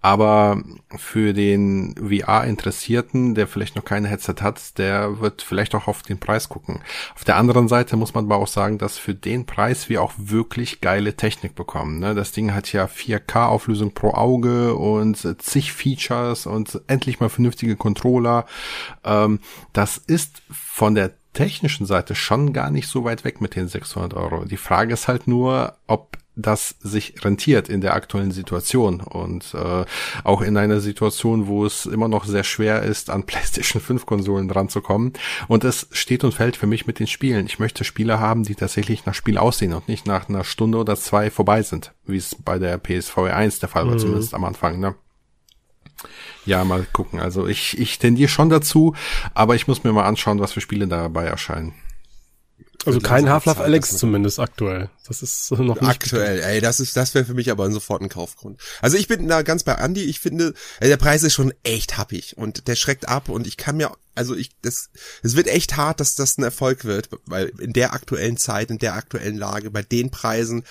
Aber für den VR-Interessierten, der vielleicht noch keine Headset hat, der wird vielleicht auch auf den Preis gucken. Auf der anderen Seite muss man aber auch sagen, dass für den Preis wir auch wirklich geile Technik bekommen. Ne? Das Ding hat ja 4K-Auflösung pro Auge und zig Features und endlich mal vernünftige Controller. Ähm, das ist von der technischen Seite schon gar nicht so weit weg mit den 600 Euro. Die Frage ist halt nur, ob das sich rentiert in der aktuellen Situation und äh, auch in einer Situation, wo es immer noch sehr schwer ist, an PlayStation 5 Konsolen ranzukommen. Und es steht und fällt für mich mit den Spielen. Ich möchte Spiele haben, die tatsächlich nach Spiel aussehen und nicht nach einer Stunde oder zwei vorbei sind, wie es bei der PSVR 1 der Fall war, mhm. zumindest am Anfang. Ne? Ja, mal gucken. Also ich, ich tendiere schon dazu, aber ich muss mir mal anschauen, was für Spiele dabei erscheinen. Also kein Half-Life Alex zumindest aktuell. Das ist noch nicht aktuell. Ey, das ist das wäre für mich aber sofort ein Kaufgrund. Also ich bin da ganz bei Andy. Ich finde, ey, der Preis ist schon echt happig und der schreckt ab und ich kann mir also ich das es wird echt hart, dass das ein Erfolg wird, weil in der aktuellen Zeit, in der aktuellen Lage, bei den Preisen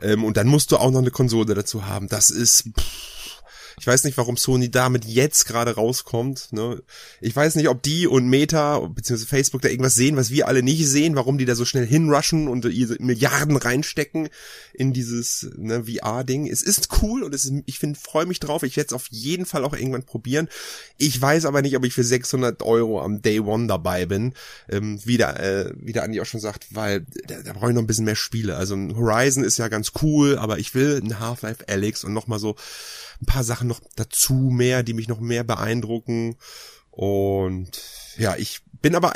ähm, und dann musst du auch noch eine Konsole dazu haben. Das ist pff, ich weiß nicht, warum Sony damit jetzt gerade rauskommt. Ne? Ich weiß nicht, ob die und Meta bzw. Facebook da irgendwas sehen, was wir alle nicht sehen, warum die da so schnell hinrushen und ihre Milliarden reinstecken in dieses ne, VR-Ding. Es ist cool und es ist, ich finde, freue mich drauf. Ich werde es auf jeden Fall auch irgendwann probieren. Ich weiß aber nicht, ob ich für 600 Euro am Day One dabei bin. Ähm, wieder, äh, wie der Andi auch schon sagt, weil da, da brauche ich noch ein bisschen mehr Spiele. Also ein Horizon ist ja ganz cool, aber ich will ein Half-Life Alex und nochmal so ein paar Sachen noch dazu mehr, die mich noch mehr beeindrucken. Und ja, ich bin aber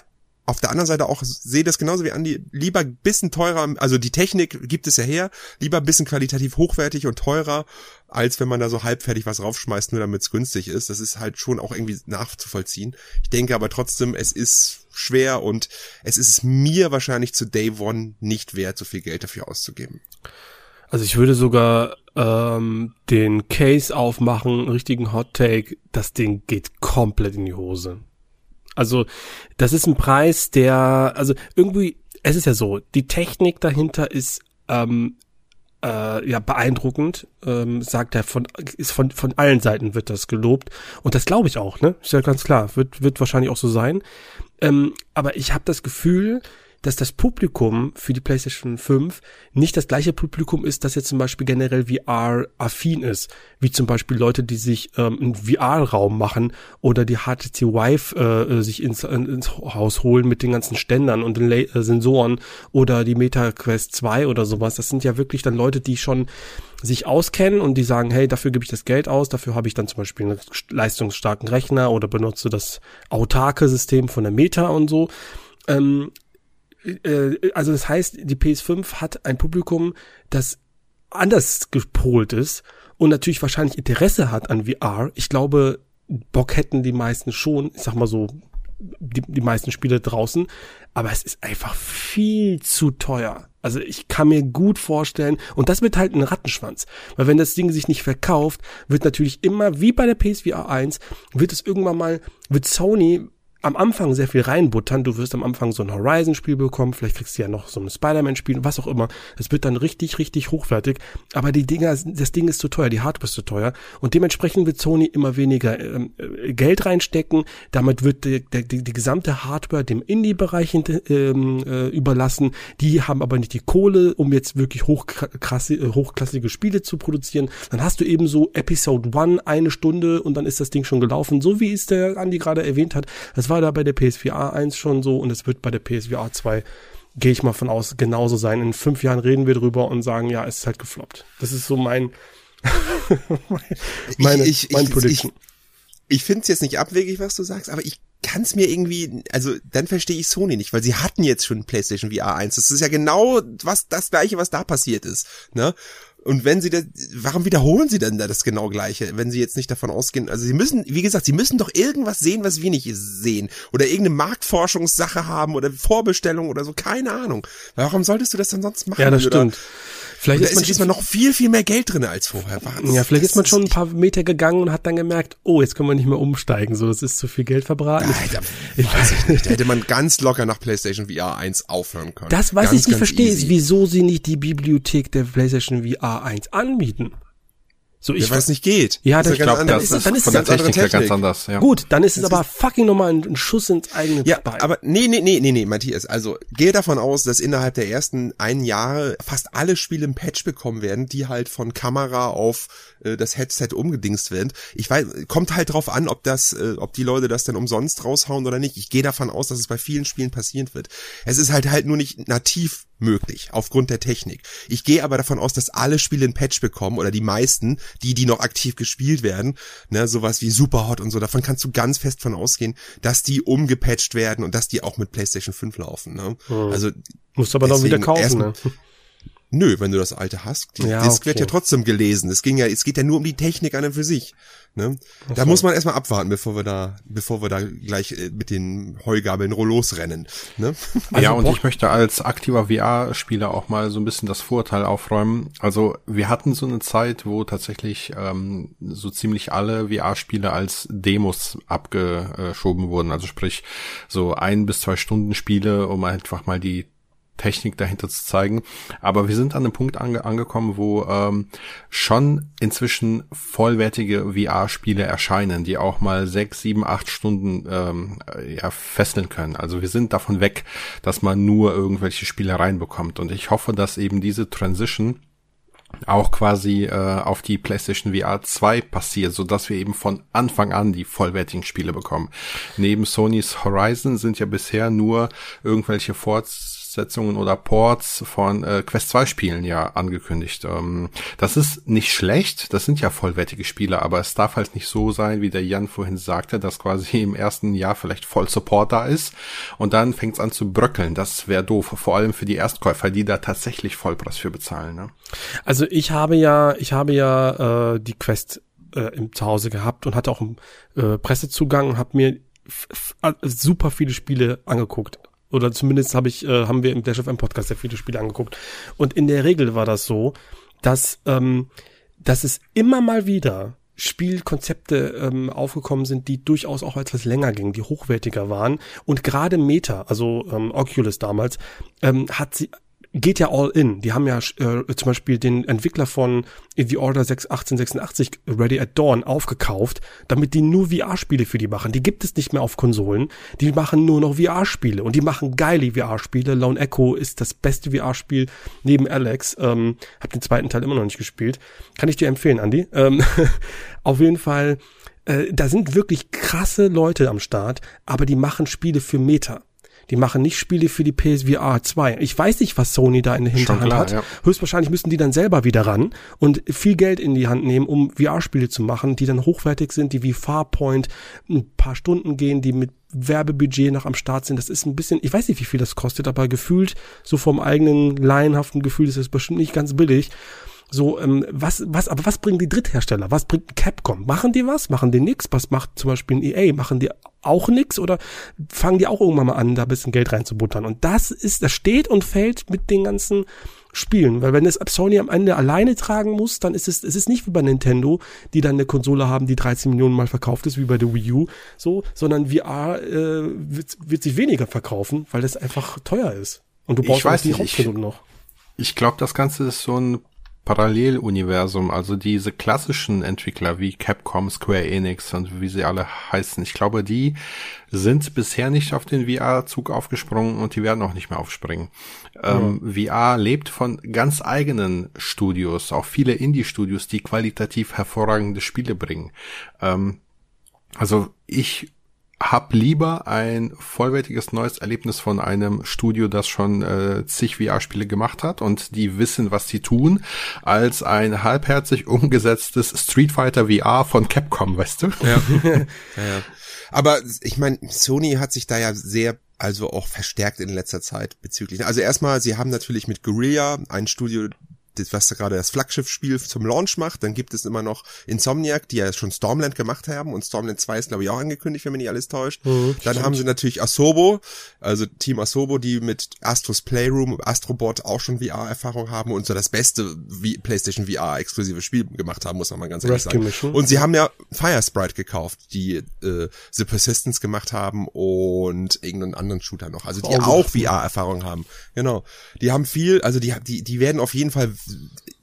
auf der anderen Seite auch sehe das genauso wie Andi, lieber bisschen teurer, also die Technik gibt es ja her, lieber bisschen qualitativ hochwertig und teurer, als wenn man da so halbfertig was raufschmeißt, nur damit es günstig ist. Das ist halt schon auch irgendwie nachzuvollziehen. Ich denke aber trotzdem, es ist schwer und es ist mir wahrscheinlich zu Day One nicht wert, so viel Geld dafür auszugeben. Also ich würde sogar ähm, den Case aufmachen, richtigen Hot Take, das Ding geht komplett in die Hose. Also das ist ein Preis, der, also irgendwie, es ist ja so, die Technik dahinter ist ähm, äh, ja beeindruckend, ähm, sagt er von ist von von allen Seiten wird das gelobt und das glaube ich auch, ne? Ist ja ganz klar, wird wird wahrscheinlich auch so sein. Ähm, aber ich habe das Gefühl, dass das Publikum für die PlayStation 5 nicht das gleiche Publikum ist, das jetzt zum Beispiel generell VR-affin ist, wie zum Beispiel Leute, die sich ähm, einen VR-Raum machen oder die HTC Vive äh, sich ins, ins Haus holen mit den ganzen Ständern und den äh, Sensoren oder die Meta Quest 2 oder sowas. Das sind ja wirklich dann Leute, die schon sich auskennen und die sagen, hey, dafür gebe ich das Geld aus, dafür habe ich dann zum Beispiel einen leistungsstarken Rechner oder benutze das autarke System von der Meta und so. Ähm, äh, also das heißt, die PS5 hat ein Publikum, das anders gepolt ist und natürlich wahrscheinlich Interesse hat an VR. Ich glaube, Bock hätten die meisten schon, ich sag mal so, die, die meisten Spiele draußen, aber es ist einfach viel zu teuer. Also ich kann mir gut vorstellen, und das wird halt ein Rattenschwanz, weil wenn das Ding sich nicht verkauft, wird natürlich immer, wie bei der PSVR 1, wird es irgendwann mal, wird Sony am Anfang sehr viel reinbuttern. Du wirst am Anfang so ein Horizon-Spiel bekommen, vielleicht kriegst du ja noch so ein Spider-Man-Spiel, was auch immer. Es wird dann richtig, richtig hochwertig. Aber die Dinger, das Ding ist zu teuer, die Hardware ist zu teuer. Und dementsprechend wird Sony immer weniger ähm, äh, Geld reinstecken. Damit wird die, die, die gesamte Hardware dem Indie-Bereich ähm, äh, überlassen. Die haben aber nicht die Kohle, um jetzt wirklich hochklassige, hochklassige Spiele zu produzieren. Dann hast du eben so Episode 1 eine Stunde und dann ist das Ding schon gelaufen. So wie es der Andi gerade erwähnt hat. Das war da bei der PSVR 1 schon so und es wird bei der PSVR 2 gehe ich mal von aus, genauso sein. In fünf Jahren reden wir drüber und sagen, ja, es ist halt gefloppt. Das ist so mein, meine, ich, ich, mein Prediction. Ich, ich finde es jetzt nicht abwegig, was du sagst, aber ich kann es mir irgendwie, also dann verstehe ich Sony nicht, weil sie hatten jetzt schon PlayStation VR 1. Das ist ja genau was das gleiche, was da passiert ist. Ne? Und wenn sie das, warum wiederholen sie denn da das genau gleiche, wenn sie jetzt nicht davon ausgehen, also sie müssen, wie gesagt, sie müssen doch irgendwas sehen, was wir nicht sehen. Oder irgendeine Marktforschungssache haben oder Vorbestellung oder so, keine Ahnung. Warum solltest du das dann sonst machen? Ja, das stimmt. Vielleicht ist, man ist diesmal noch viel, viel mehr Geld drin als vorher. Wahnsinn. Ja, vielleicht ist man schon ein paar Meter gegangen und hat dann gemerkt, oh, jetzt können wir nicht mehr umsteigen, so, das ist zu viel Geld verbraten. Da, ich weiß ich nicht. Da hätte man ganz locker nach PlayStation VR 1 aufhören können. Das, was ganz, ich nicht verstehe, ist, wieso sie nicht die Bibliothek der PlayStation VR 1 anbieten. So, ich ja, weiß nicht geht. Ja, das, ich glaube, das ist, dann ist von der Technik her ganz anders. Ja. Gut, dann ist es das aber ist fucking nochmal ein, ein, Schuss ins eigene Ja, Bein. aber nee, nee, nee, nee, nee, Matthias, also gehe davon aus, dass innerhalb der ersten einen Jahre fast alle Spiele ein Patch bekommen werden, die halt von Kamera auf äh, das Headset umgedingst werden. Ich weiß, kommt halt drauf an, ob das, äh, ob die Leute das denn umsonst raushauen oder nicht. Ich gehe davon aus, dass es bei vielen Spielen passieren wird. Es ist halt halt nur nicht nativ möglich, aufgrund der Technik. Ich gehe aber davon aus, dass alle Spiele ein Patch bekommen oder die meisten, die, die noch aktiv gespielt werden, ne, sowas wie Superhot und so, davon kannst du ganz fest von ausgehen, dass die umgepatcht werden und dass die auch mit PlayStation 5 laufen. Ne? Hm. Also Musst aber noch wieder kaufen, ne? Nö, wenn du das alte hast. Die ja, Disk okay. wird ja trotzdem gelesen. Es ging ja, es geht ja nur um die Technik an und für sich. Ne? Da muss man erstmal abwarten, bevor wir da, bevor wir da gleich äh, mit den Heugabeln losrennen. Ne? Also ja, und ich möchte als aktiver VR-Spieler auch mal so ein bisschen das Vorurteil aufräumen. Also wir hatten so eine Zeit, wo tatsächlich ähm, so ziemlich alle VR-Spiele als Demos abgeschoben wurden. Also sprich so ein bis zwei Stunden Spiele, um einfach mal die Technik dahinter zu zeigen. Aber wir sind an einem Punkt ange angekommen, wo ähm, schon inzwischen vollwertige VR-Spiele erscheinen, die auch mal sechs, sieben, acht Stunden ähm, ja, fesseln können. Also wir sind davon weg, dass man nur irgendwelche Spiele reinbekommt. Und ich hoffe, dass eben diese Transition auch quasi äh, auf die PlayStation VR 2 passiert, so dass wir eben von Anfang an die vollwertigen Spiele bekommen. Neben Sony's Horizon sind ja bisher nur irgendwelche Forts Fortsetzungen oder Ports von äh, Quest 2 Spielen ja angekündigt. Ähm, das ist nicht schlecht, das sind ja vollwertige Spiele, aber es darf halt nicht so sein, wie der Jan vorhin sagte, dass quasi im ersten Jahr vielleicht voll Support da ist und dann fängt es an zu bröckeln. Das wäre doof, vor allem für die Erstkäufer, die da tatsächlich Vollpreis für bezahlen. Ne? Also ich habe ja, ich habe ja äh, die Quest äh, im Zuhause gehabt und hatte auch einen äh, Pressezugang und habe mir super viele Spiele angeguckt oder zumindest habe ich, äh, haben wir im Clash of M Podcast sehr viele Spiele angeguckt. Und in der Regel war das so, dass, ähm, dass es immer mal wieder Spielkonzepte ähm, aufgekommen sind, die durchaus auch etwas länger gingen, die hochwertiger waren. Und gerade Meta, also ähm, Oculus damals, ähm, hat sie geht ja all in. Die haben ja äh, zum Beispiel den Entwickler von The Order 6, 1886 Ready at Dawn aufgekauft, damit die nur VR-Spiele für die machen. Die gibt es nicht mehr auf Konsolen. Die machen nur noch VR-Spiele und die machen geile VR-Spiele. Lone Echo ist das beste VR-Spiel neben Alex. Ähm, hab den zweiten Teil immer noch nicht gespielt. Kann ich dir empfehlen, Andy. Ähm, auf jeden Fall, äh, da sind wirklich krasse Leute am Start, aber die machen Spiele für Meta. Die machen nicht Spiele für die PSVR 2. Ich weiß nicht, was Sony da in der Hinterhand klar, hat. Ja. Höchstwahrscheinlich müssen die dann selber wieder ran und viel Geld in die Hand nehmen, um VR-Spiele zu machen, die dann hochwertig sind, die wie Farpoint ein paar Stunden gehen, die mit Werbebudget noch am Start sind. Das ist ein bisschen, ich weiß nicht, wie viel das kostet, aber gefühlt, so vom eigenen laienhaften Gefühl, ist es bestimmt nicht ganz billig. So, ähm, was, was, aber was bringen die Dritthersteller? Was bringt Capcom? Machen die was? Machen die nix? Was macht zum Beispiel ein EA? Machen die auch nix? Oder fangen die auch irgendwann mal an, da ein bisschen Geld reinzubuttern? Und das ist, das steht und fällt mit den ganzen Spielen. Weil wenn es Sony am Ende alleine tragen muss, dann ist es, es ist nicht wie bei Nintendo, die dann eine Konsole haben, die 13 Millionen Mal verkauft ist, wie bei der Wii U, so, sondern VR äh, wird, wird sich weniger verkaufen, weil das einfach teuer ist. Und du brauchst ich weiß die Hauptprodukte noch. Ich glaube, das Ganze ist so ein Paralleluniversum, also diese klassischen Entwickler wie Capcom, Square Enix und wie sie alle heißen, ich glaube, die sind bisher nicht auf den VR-Zug aufgesprungen und die werden auch nicht mehr aufspringen. Ähm, VR lebt von ganz eigenen Studios, auch viele Indie-Studios, die qualitativ hervorragende Spiele bringen. Ähm, also ich hab lieber ein vollwertiges neues Erlebnis von einem Studio, das schon äh, zig VR-Spiele gemacht hat und die wissen, was sie tun, als ein halbherzig umgesetztes Street Fighter VR von Capcom, weißt du? Ja. ja, ja. Aber ich meine, Sony hat sich da ja sehr also auch verstärkt in letzter Zeit bezüglich. Also erstmal, sie haben natürlich mit Guerilla ein Studio das, was gerade das Flaggschiff-Spiel zum Launch macht. Dann gibt es immer noch Insomniac, die ja schon Stormland gemacht haben und Stormland 2 ist glaube ich auch angekündigt, wenn mich nicht alles täuscht. Mhm, dann stimmt. haben sie natürlich Asobo, also Team Asobo, die mit Astros Playroom, Astrobot auch schon VR-Erfahrung haben und so das beste v PlayStation VR-exklusive Spiel gemacht haben, muss man mal ganz ehrlich sagen. Mission. Und sie haben ja Firesprite gekauft, die äh, The Persistence gemacht haben und irgendeinen anderen Shooter noch, also die oh, auch VR-Erfahrung haben. Genau. Die haben viel, also die, die, die werden auf jeden Fall,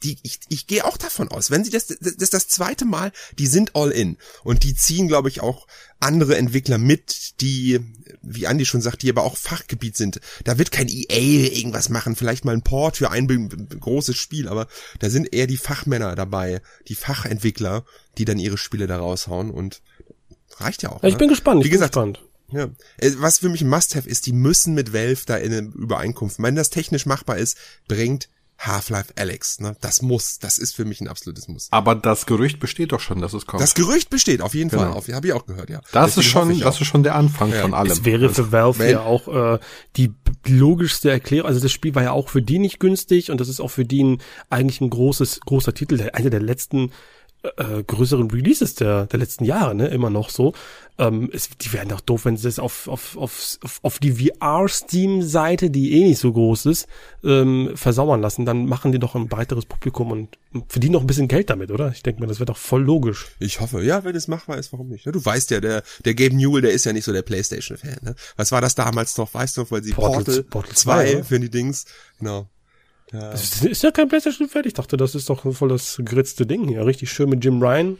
die, ich, ich gehe auch davon aus, wenn sie das, das, das das zweite Mal, die sind all in und die ziehen, glaube ich, auch andere Entwickler mit, die, wie Andy schon sagt, die aber auch Fachgebiet sind. Da wird kein EA irgendwas machen, vielleicht mal ein Port für ein großes Spiel, aber da sind eher die Fachmänner dabei, die Fachentwickler, die dann ihre Spiele da raushauen und reicht ja auch. Ja, ich ne? bin gespannt. Wie gesagt, gespannt. Ja. Äh, was für mich ein Must-Have ist, die müssen mit Valve da in eine Übereinkunft. Wenn das technisch machbar ist, bringt Half-Life Alex. Ne? Das muss, das ist für mich ein absolutes Muss. Aber das Gerücht besteht doch schon, dass es kommt. Das Gerücht besteht, auf jeden genau. Fall. Habe ich auch gehört, ja. Das Deswegen ist schon, das ist schon der Anfang ja. von allem. Es wäre für Valve ja auch äh, die logischste Erklärung. Also das Spiel war ja auch für die nicht günstig und das ist auch für die ein, eigentlich ein großes, großer Titel, der, einer der letzten äh, größeren Releases der, der letzten Jahre, ne, immer noch so. Ähm, es, die wären doch doof, wenn sie es auf, auf, auf, auf die VR-Steam-Seite, die eh nicht so groß ist, ähm, versauern lassen. Dann machen die doch ein breiteres Publikum und verdienen noch ein bisschen Geld damit, oder? Ich denke mir, das wird doch voll logisch. Ich hoffe, ja, wenn es machbar ist, warum nicht? Du weißt ja, der, der Gabe Newell, der ist ja nicht so der Playstation-Fan, ne? Was war das damals noch, weißt du, weil sie Portal, Portal, Portal 2 für die Dings, genau. Ja. Das ist, ja kein PlayStation fertig. Ich dachte, das ist doch voll das geritzte Ding hier. Richtig schön mit Jim Ryan.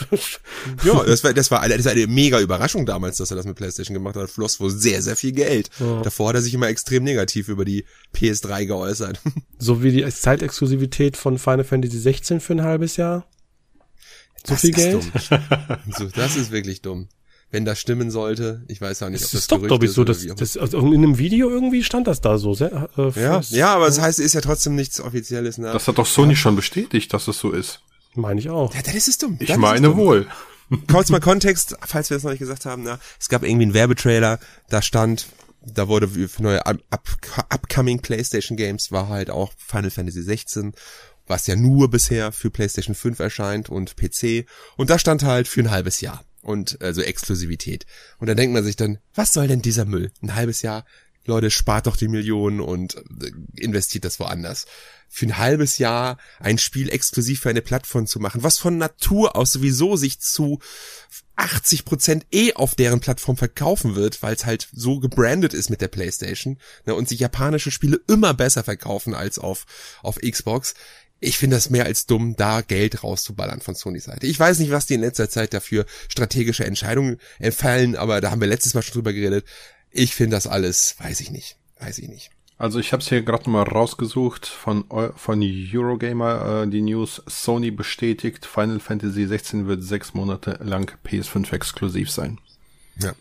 ja, das war, das war eine, das war eine mega Überraschung damals, dass er das mit PlayStation gemacht hat. Floss wohl sehr, sehr viel Geld. Ja. Davor hat er sich immer extrem negativ über die PS3 geäußert. so wie die Zeitexklusivität von Final Fantasy 16 für ein halbes Jahr. So das viel Geld? so, das ist wirklich dumm wenn das stimmen sollte. Ich weiß auch nicht, das ob das ist doch, glaube ich, so, dass, das, also in einem Video irgendwie stand das da so. Sehr, äh, ja, ja, aber das heißt, es ist ja trotzdem nichts Offizielles. Ne? Das hat doch Sony ja. schon bestätigt, dass das so ist. Meine ich auch. Ja, das ist dumm. Ich das meine wohl. Kurz mal Kontext, falls wir das noch nicht gesagt haben. Na, es gab irgendwie einen Werbetrailer, da stand, da wurde für neue up, upcoming PlayStation Games war halt auch Final Fantasy 16 was ja nur bisher für PlayStation 5 erscheint und PC. Und da stand halt für ein halbes Jahr und also Exklusivität. Und da denkt man sich dann, was soll denn dieser Müll? Ein halbes Jahr, Leute, spart doch die Millionen und äh, investiert das woanders. Für ein halbes Jahr ein Spiel exklusiv für eine Plattform zu machen, was von Natur aus sowieso sich zu 80 Prozent eh auf deren Plattform verkaufen wird, weil es halt so gebrandet ist mit der PlayStation ne, und sich japanische Spiele immer besser verkaufen als auf auf Xbox ich finde das mehr als dumm, da Geld rauszuballern von Sony Seite. Ich weiß nicht, was die in letzter Zeit dafür strategische Entscheidungen entfallen, aber da haben wir letztes Mal schon drüber geredet. Ich finde das alles, weiß ich nicht, weiß ich nicht. Also ich habe es hier gerade mal rausgesucht von von Eurogamer äh, die News. Sony bestätigt, Final Fantasy 16 wird sechs Monate lang PS5 exklusiv sein. Ja.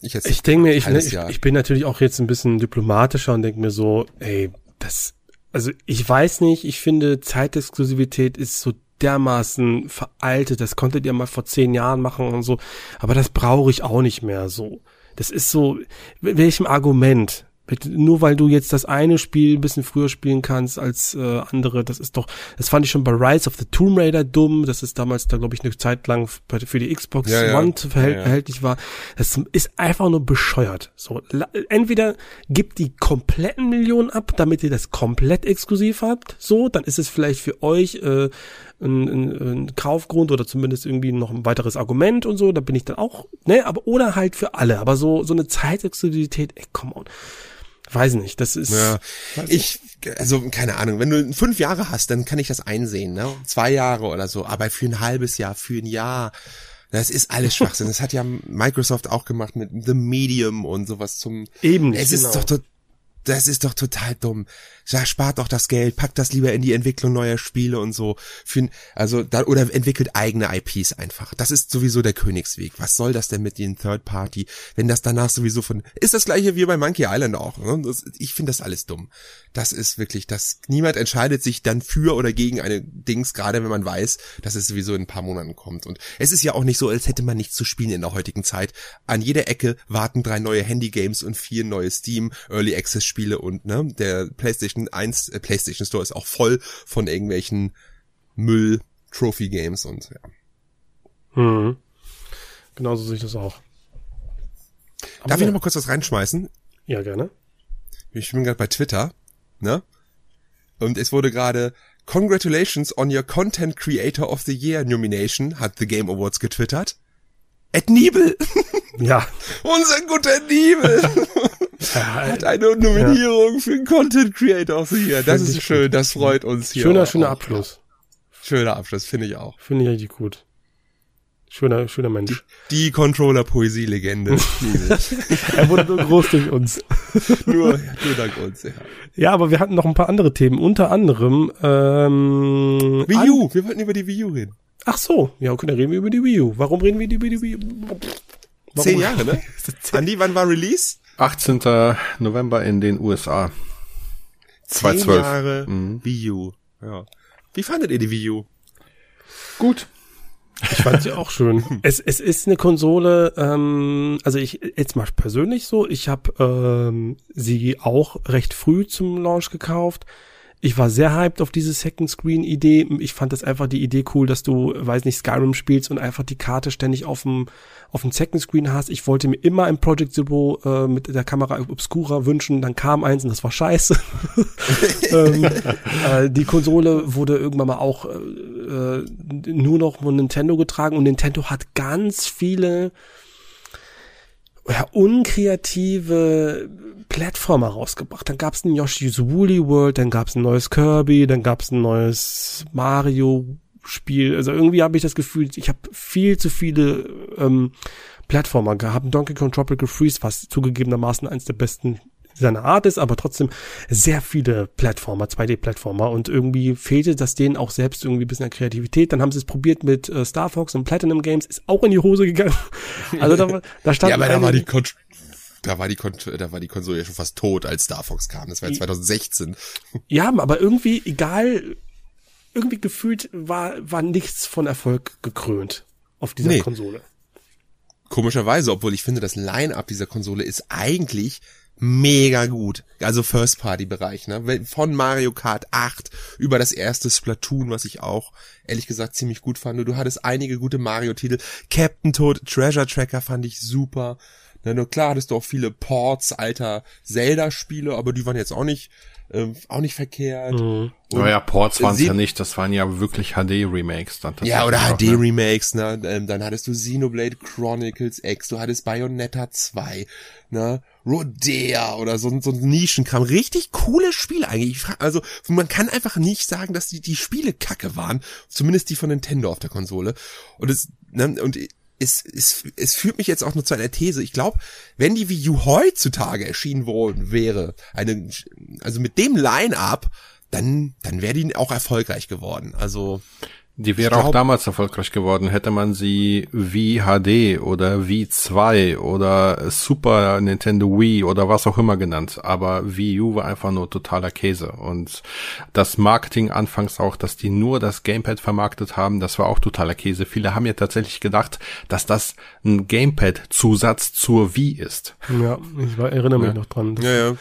Ich, ich denke mir, ich, ich, ich bin natürlich auch jetzt ein bisschen diplomatischer und denke mir so, ey, das also ich weiß nicht, ich finde Zeitexklusivität ist so dermaßen veraltet. Das konntet ihr mal vor zehn Jahren machen und so. Aber das brauche ich auch nicht mehr so. Das ist so, welchem Argument? Nur weil du jetzt das eine Spiel ein bisschen früher spielen kannst als äh, andere, das ist doch, das fand ich schon bei Rise of the Tomb Raider dumm, dass es damals da, glaube ich, eine Zeit lang für die Xbox ja, One ja. Verhält, ja, verhältlich war. Das ist einfach nur bescheuert. So, entweder gibt die kompletten Millionen ab, damit ihr das komplett exklusiv habt, so, dann ist es vielleicht für euch äh, ein, ein, ein Kaufgrund oder zumindest irgendwie noch ein weiteres Argument und so, da bin ich dann auch, ne, aber oder halt für alle, aber so so eine Zeitexklusivität, ey, come on. Weiß nicht, das ist. Ja, ich, also keine Ahnung, wenn du fünf Jahre hast, dann kann ich das einsehen, ne? Zwei Jahre oder so, aber für ein halbes Jahr, für ein Jahr, das ist alles Schwachsinn. Das hat ja Microsoft auch gemacht mit The Medium und sowas zum. Eben. Es ist genau. doch das ist doch total dumm. Ja, spart doch das Geld, packt das lieber in die Entwicklung neuer Spiele und so. Für, also da, oder entwickelt eigene IPs einfach. Das ist sowieso der Königsweg. Was soll das denn mit den Third Party, wenn das danach sowieso von ist das gleiche wie bei Monkey Island auch. Ne? Das, ich finde das alles dumm. Das ist wirklich, das niemand entscheidet sich dann für oder gegen eine Dings, gerade wenn man weiß, dass es sowieso in ein paar Monaten kommt. Und es ist ja auch nicht so, als hätte man nichts zu spielen in der heutigen Zeit. An jeder Ecke warten drei neue Handy Games und vier neue Steam Early Access Spiele und ne, der PlayStation 1, äh, PlayStation Store ist auch voll von irgendwelchen Müll Trophy Games und ja. Mhm. Genauso sehe ich das auch. Aber Darf ich noch mal kurz was reinschmeißen? Ja, gerne. Ich bin gerade bei Twitter, ne? Und es wurde gerade Congratulations on your Content Creator of the Year Nomination, hat The Game Awards getwittert. Ed Niebel. Ja. Unser guter Niebel. hat eine Nominierung ja. für den Content Creator of the Year. Das Find ist schön, gut. das freut uns hier. Schöner, schöner Abschluss. Schöner Abschluss, finde ich auch. Finde ich richtig gut. Schöner, schöner Mensch. Die, die Controller-Poesie-Legende. er wurde nur groß durch uns. nur, nur dank uns, ja. Ja, aber wir hatten noch ein paar andere Themen. Unter anderem, ähm, Wii U. Wir wollten über die Wii U reden. Ach so. Ja, okay, dann reden wir über die Wii U. Warum reden wir über die Wii U? Warum? Zehn Jahre, ne? Andi, wann war Release? 18. November in den USA. 2012. Zehn Jahre mhm. Wii U. Ja. Wie fandet ihr die Wii U? Gut. Ich fand sie auch schön. Es, es ist eine Konsole, ähm, also ich jetzt mal persönlich so, ich habe ähm, sie auch recht früh zum Launch gekauft. Ich war sehr hyped auf diese Second Screen Idee. Ich fand das einfach die Idee cool, dass du, weiß nicht, Skyrim spielst und einfach die Karte ständig auf dem auf dem Second Screen hast. Ich wollte mir immer ein Project Zero äh, mit der Kamera Obscura wünschen, dann kam eins und das war scheiße. ähm, äh, die Konsole wurde irgendwann mal auch äh, nur noch von Nintendo getragen und Nintendo hat ganz viele ja, unkreative Plattformer rausgebracht. Dann gab es ein Yoshi's Woolly World, dann gab es ein neues Kirby, dann gab es ein neues Mario Spiel. Also irgendwie habe ich das Gefühl, ich habe viel zu viele ähm, Plattformer gehabt. Donkey Kong Tropical Freeze, was zugegebenermaßen eins der besten seiner Art ist, aber trotzdem sehr viele Plattformer, 2D-Plattformer und irgendwie fehlte das denen auch selbst irgendwie ein bisschen an Kreativität. Dann haben sie es probiert mit äh, Star Fox und Platinum Games, ist auch in die Hose gegangen. Also da, da stand ja, aber da war die Kon da war die Kon da war die Konsole ja schon fast tot, als Star Fox kam. Das war ja 2016. Ja, aber irgendwie egal irgendwie gefühlt war, war nichts von Erfolg gekrönt auf dieser nee. Konsole. Komischerweise, obwohl ich finde, das Line-Up dieser Konsole ist eigentlich mega gut. Also First-Party-Bereich, ne? Von Mario Kart 8 über das erste Splatoon, was ich auch ehrlich gesagt ziemlich gut fand. Du hattest einige gute Mario-Titel. Captain Toad, Treasure Tracker fand ich super. Na, nur klar hattest du auch viele Ports alter Zelda-Spiele, aber die waren jetzt auch nicht äh, auch nicht verkehrt. Mhm. Naja, Ports waren es ja nicht, das waren ja wirklich HD-Remakes. dann. Ja, oder HD-Remakes, ne? Ähm, dann hattest du Xenoblade Chronicles X, du hattest Bayonetta 2, ne? Rodea oder so, so ein Nischenkram. Richtig coole Spiele eigentlich. Also man kann einfach nicht sagen, dass die, die Spiele kacke waren. Zumindest die von Nintendo auf der Konsole. Und es, ne, und es, es, es führt mich jetzt auch nur zu einer These. Ich glaube, wenn die Wii U heutzutage erschienen worden wäre, eine, also mit dem Line-up, dann, dann wäre die auch erfolgreich geworden. Also die wäre glaub, auch damals erfolgreich geworden, hätte man sie wie HD oder wie 2 oder Super Nintendo Wii oder was auch immer genannt. Aber Wii U war einfach nur totaler Käse. Und das Marketing anfangs auch, dass die nur das Gamepad vermarktet haben, das war auch totaler Käse. Viele haben ja tatsächlich gedacht, dass das ein Gamepad-Zusatz zur Wii ist. Ja, ich war, erinnere mich ja. noch dran. Ja, ja.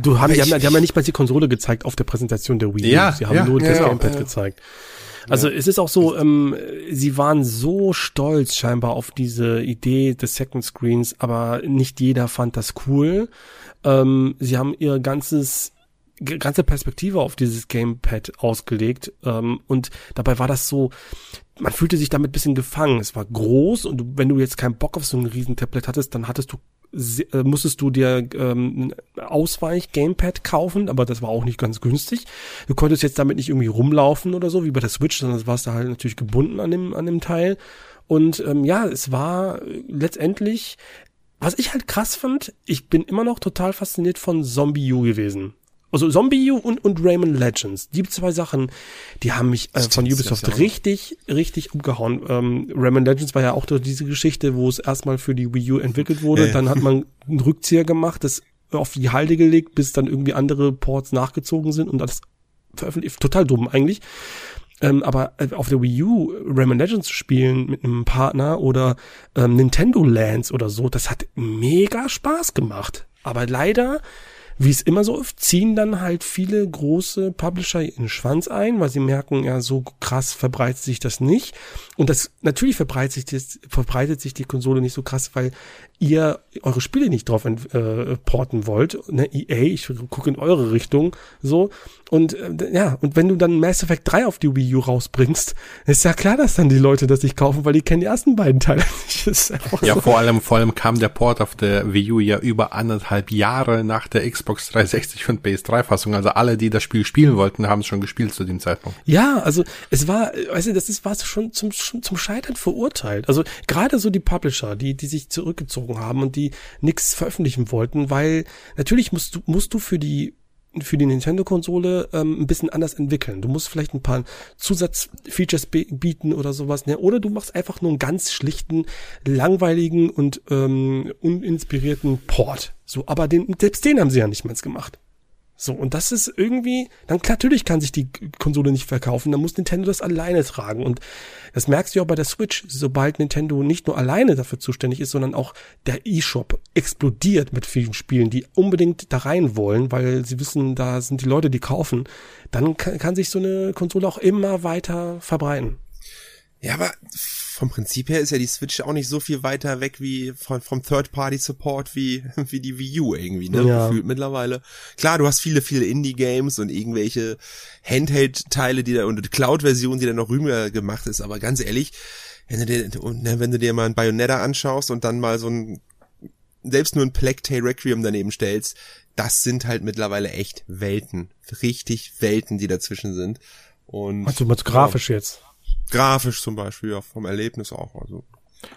Du haben, die, haben, die haben ja nicht mal die Konsole gezeigt auf der Präsentation der Wii U. Ja, Sie haben ja, nur ja, das Gamepad gezeigt. Also ja. es ist auch so, ähm, sie waren so stolz scheinbar auf diese Idee des Second Screens, aber nicht jeder fand das cool. Ähm, sie haben ihr ganzes ganze Perspektive auf dieses Gamepad ausgelegt ähm, und dabei war das so, man fühlte sich damit bisschen gefangen. Es war groß und du, wenn du jetzt keinen Bock auf so ein riesen Tablet hattest, dann hattest du äh, musstest du dir ähm, Ausweich-Gamepad kaufen, aber das war auch nicht ganz günstig. Du konntest jetzt damit nicht irgendwie rumlaufen oder so, wie bei der Switch, sondern das warst du halt natürlich gebunden an dem, an dem Teil. Und ähm, ja, es war letztendlich, was ich halt krass fand, ich bin immer noch total fasziniert von Zombie U gewesen. Also Zombie U und, und Rayman Legends. Die zwei Sachen, die haben mich äh, von Ubisoft richtig, richtig umgehauen. Ähm, Rayman Legends war ja auch diese Geschichte, wo es erstmal für die Wii U entwickelt wurde. Ja. Dann hat man einen Rückzieher gemacht, das auf die Halde gelegt, bis dann irgendwie andere Ports nachgezogen sind und das veröffentlicht. Total dumm eigentlich. Ähm, aber äh, auf der Wii U Rayman Legends zu spielen mit einem Partner oder ähm, Nintendo Lands oder so, das hat mega Spaß gemacht. Aber leider wie es immer so oft, ziehen dann halt viele große Publisher in den Schwanz ein, weil sie merken, ja, so krass verbreitet sich das nicht. Und das, natürlich verbreitet sich, das, verbreitet sich die Konsole nicht so krass, weil ihr eure Spiele nicht drauf äh, porten wollt. Ne, EA, ich gucke in eure Richtung, so. Und äh, ja, und wenn du dann Mass Effect 3 auf die Wii U rausbringst, ist ja klar, dass dann die Leute das nicht kaufen, weil die kennen die ersten beiden Teile nicht. ja, so. vor allem, vor allem kam der Port auf der Wii U ja über anderthalb Jahre nach der Xbox 360 und PS3-Fassung. Also alle, die das Spiel spielen wollten, haben es schon gespielt zu dem Zeitpunkt. Ja, also es war, weißt du, das ist war schon zum, schon zum Scheitern verurteilt. Also gerade so die Publisher, die, die sich zurückgezogen haben und die nichts veröffentlichen wollten, weil natürlich musst du, musst du für die für die Nintendo-Konsole ähm, ein bisschen anders entwickeln. Du musst vielleicht ein paar Zusatzfeatures bieten oder sowas, ne? Oder du machst einfach nur einen ganz schlichten, langweiligen und ähm, uninspirierten Port. So, aber den, selbst den haben sie ja nicht mehr gemacht. So, und das ist irgendwie, dann natürlich kann sich die Konsole nicht verkaufen, dann muss Nintendo das alleine tragen. Und das merkst du auch bei der Switch, sobald Nintendo nicht nur alleine dafür zuständig ist, sondern auch der eShop explodiert mit vielen Spielen, die unbedingt da rein wollen, weil sie wissen, da sind die Leute, die kaufen, dann kann, kann sich so eine Konsole auch immer weiter verbreiten. Ja, aber vom Prinzip her ist ja die Switch auch nicht so viel weiter weg wie von, vom Third-Party-Support wie, wie die Wii U irgendwie, ne? Ja. Gefühlt mittlerweile. Klar, du hast viele, viele Indie-Games und irgendwelche Handheld-Teile, die da, und Cloud-Version, die da noch rüber gemacht ist, aber ganz ehrlich, wenn du dir, ne, wenn du dir mal ein Bayonetta anschaust und dann mal so ein, selbst nur ein Plague Tale Requiem daneben stellst, das sind halt mittlerweile echt Welten. Richtig Welten, die dazwischen sind. Und. Also, was grafisch ja. jetzt? Grafisch zum Beispiel, ja, vom Erlebnis auch. Also.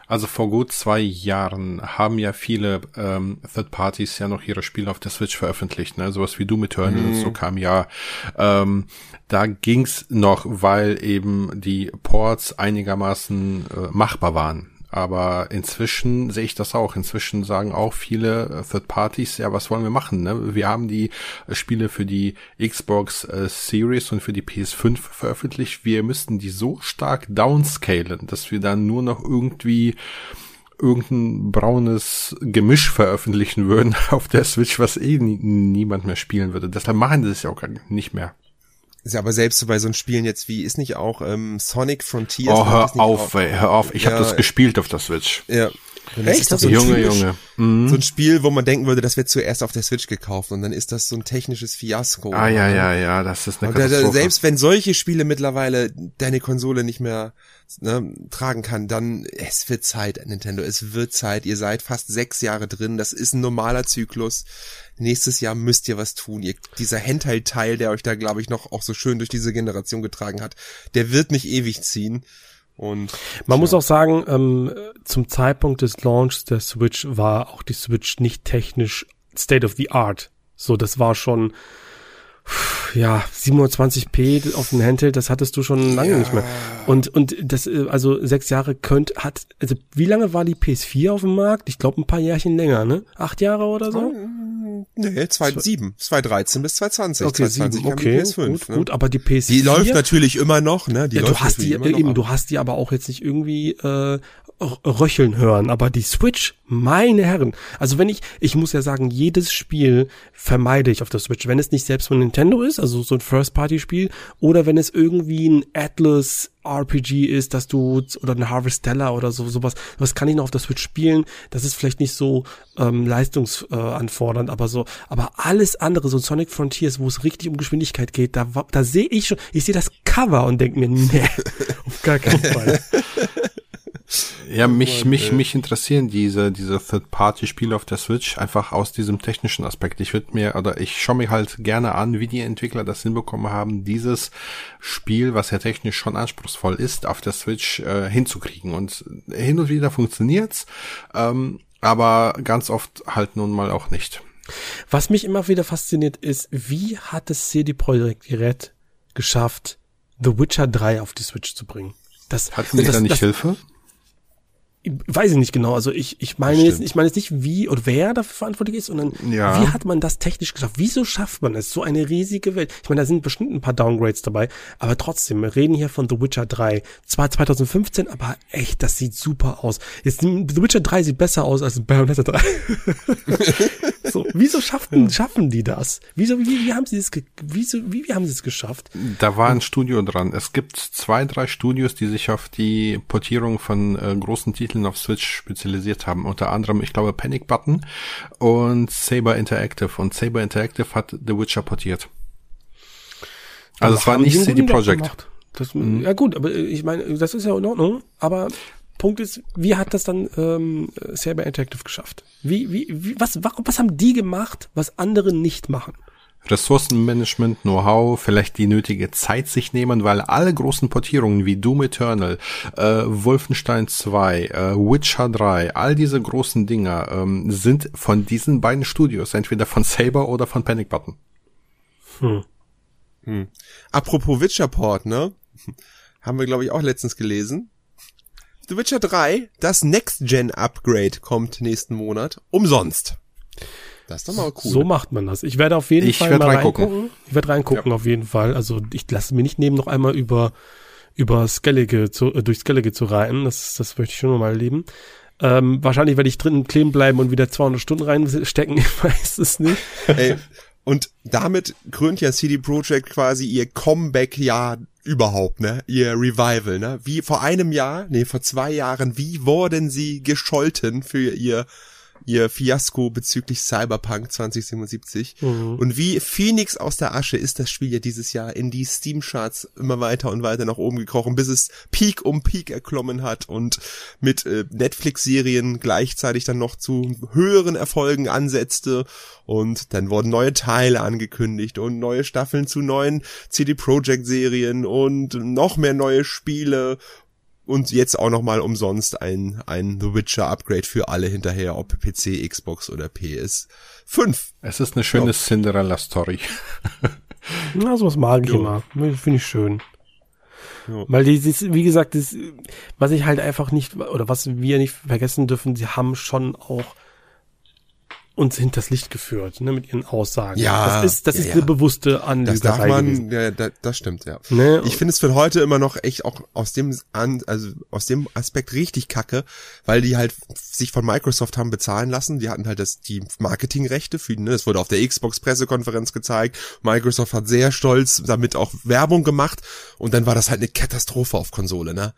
Also vor gut zwei Jahren haben ja viele ähm, Third Parties ja noch ihre Spiele auf der Switch veröffentlicht, ne? Sowas wie Doom Eternal mhm. und so kam ja. Ähm, da ging's noch, weil eben die Ports einigermaßen äh, machbar waren. Aber inzwischen sehe ich das auch. Inzwischen sagen auch viele äh, Third Parties, ja, was wollen wir machen? Ne? Wir haben die äh, Spiele für die Xbox äh, Series und für die PS5 veröffentlicht. Wir müssten die so stark downscalen, dass wir dann nur noch irgendwie irgendein braunes Gemisch veröffentlichen würden auf der Switch, was eh nie, niemand mehr spielen würde. Deshalb machen die das ja auch nicht mehr. Ist ja aber selbst so bei so einem Spielen jetzt wie, ist nicht auch ähm, Sonic Frontiers? Oh, hör auf, ey, hör auf. Ich ja, habe das gespielt auf der Switch. Ja. Und Echt? Das so Junge, typisch, Junge. Mhm. So ein Spiel, wo man denken würde, das wird zuerst auf der Switch gekauft und dann ist das so ein technisches Fiasko. Ah, ja, ja, ja, das ist eine Katastrophe. Da, selbst wenn solche Spiele mittlerweile deine Konsole nicht mehr ne, tragen kann, dann es wird Zeit, Nintendo, es wird Zeit. Ihr seid fast sechs Jahre drin, das ist ein normaler Zyklus nächstes Jahr müsst ihr was tun. Ihr, dieser Handheld-Teil, der euch da, glaube ich, noch auch so schön durch diese Generation getragen hat, der wird nicht ewig ziehen. Und man ja. muss auch sagen, ähm, zum Zeitpunkt des Launches der Switch war auch die Switch nicht technisch State of the Art. So, das war schon ja, 720p auf dem Handheld, das hattest du schon lange ja. nicht mehr. Und, und das, äh, also sechs Jahre könnt, hat, also wie lange war die PS4 auf dem Markt? Ich glaube ein paar Jährchen länger, ne? Acht Jahre oder so? Nee, 2007, 2013 bis 2020. Okay, 2020 7, okay, PS5, gut, ne? gut, aber die PS4. Die läuft natürlich immer noch, ne? Die ja, du hast die, eben, du hast die aber auch jetzt nicht irgendwie, äh, röcheln hören, aber die Switch, meine Herren. Also wenn ich, ich muss ja sagen, jedes Spiel vermeide ich auf der Switch, wenn es nicht selbst von Nintendo ist, also so ein First-Party-Spiel, oder wenn es irgendwie ein Atlas RPG ist, dass du, oder ein Harvestella oder so, sowas, was kann ich noch auf der Switch spielen? Das ist vielleicht nicht so ähm, leistungsanfordernd, aber so, aber alles andere, so Sonic Frontiers, wo es richtig um Geschwindigkeit geht, da, da sehe ich schon, ich sehe das Cover und denke mir, nee, auf gar keinen Fall. Ja, mich, mich, mich interessieren diese, diese Third-Party-Spiele auf der Switch einfach aus diesem technischen Aspekt. Ich würde mir, oder ich schaue mir halt gerne an, wie die Entwickler das hinbekommen haben, dieses Spiel, was ja technisch schon anspruchsvoll ist, auf der Switch äh, hinzukriegen. Und hin und wieder funktioniert's, ähm, aber ganz oft halt nun mal auch nicht. Was mich immer wieder fasziniert ist, wie hat es CD Projekt Red geschafft, The Witcher 3 auf die Switch zu bringen? Das, Hatten die das, da nicht das, Hilfe? Weiß ich nicht genau. Also ich, ich meine jetzt, ich meine jetzt nicht, wie oder wer dafür verantwortlich ist, sondern ja. wie hat man das technisch geschafft? Wieso schafft man es? So eine riesige Welt. Ich meine, da sind bestimmt ein paar Downgrades dabei, aber trotzdem, wir reden hier von The Witcher 3. Zwar 2015, aber echt, das sieht super aus. Jetzt, The Witcher 3 sieht besser aus als Bayonetta 3. so, wieso schaffen, schaffen die das? Wieso, wie, wie haben sie es, wieso, wie, wie haben sie es geschafft? Da war ein Studio dran. Es gibt zwei, drei Studios, die sich auf die Portierung von äh, großen Titeln auf Switch spezialisiert haben. Unter anderem, ich glaube, Panic Button und Saber Interactive. Und Saber Interactive hat The Witcher portiert. Also es war nicht CD Projekt. Das, mhm. Ja gut, aber ich meine, das ist ja in Ordnung. Aber Punkt ist, wie hat das dann ähm, Saber Interactive geschafft? Wie, wie, wie, was, warum, was haben die gemacht, was andere nicht machen? Ressourcenmanagement, Know-how, vielleicht die nötige Zeit sich nehmen, weil alle großen Portierungen wie Doom Eternal, äh, Wolfenstein 2, äh, Witcher 3, all diese großen Dinger ähm, sind von diesen beiden Studios, entweder von Saber oder von Panic Button. Hm. Hm. Apropos Witcher Port, ne? Haben wir, glaube ich, auch letztens gelesen. The Witcher 3, das Next-Gen-Upgrade kommt nächsten Monat. Umsonst. Das ist doch mal cool. So macht man das. Ich werde auf jeden ich Fall mal reingucken. reingucken. Ich werde reingucken ja. auf jeden Fall. Also ich lasse mir nicht nehmen, noch einmal über über Skellige zu, äh, durch Skellige zu reiten. Das, das möchte ich schon mal erleben. Ähm, wahrscheinlich werde ich drinnen kleben bleiben und wieder 200 Stunden reinstecken. Ich weiß es nicht. Ey, und damit krönt ja CD Projekt quasi ihr Comeback-Jahr überhaupt, ne? Ihr Revival, ne? Wie vor einem Jahr, nee, vor zwei Jahren, wie wurden sie gescholten für ihr ihr Fiasko bezüglich Cyberpunk 2077. Mhm. Und wie Phoenix aus der Asche ist das Spiel ja dieses Jahr in die Steam-Charts immer weiter und weiter nach oben gekrochen, bis es Peak um Peak erklommen hat und mit äh, Netflix-Serien gleichzeitig dann noch zu höheren Erfolgen ansetzte. Und dann wurden neue Teile angekündigt und neue Staffeln zu neuen CD Projekt Serien und noch mehr neue Spiele und jetzt auch nochmal umsonst ein, ein The Witcher Upgrade für alle hinterher, ob PC, Xbox oder PS5. Es ist eine schöne Cinderella-Story. Na, sowas mag ich jo. immer. Finde ich schön. Jo. Weil dieses, wie gesagt, das, was ich halt einfach nicht, oder was wir nicht vergessen dürfen, sie haben schon auch uns hinters Licht geführt, ne, mit ihren Aussagen. Ja. Das ist, das ja, ist ja. eine bewusste Anlügerei. Das darf man, ja, da, das stimmt, ja. Ne? Ich finde es für heute immer noch echt auch aus dem, an, also aus dem Aspekt richtig kacke, weil die halt sich von Microsoft haben bezahlen lassen. Die hatten halt das, die Marketingrechte für, ne, das wurde auf der Xbox Pressekonferenz gezeigt. Microsoft hat sehr stolz damit auch Werbung gemacht und dann war das halt eine Katastrophe auf Konsole, ne?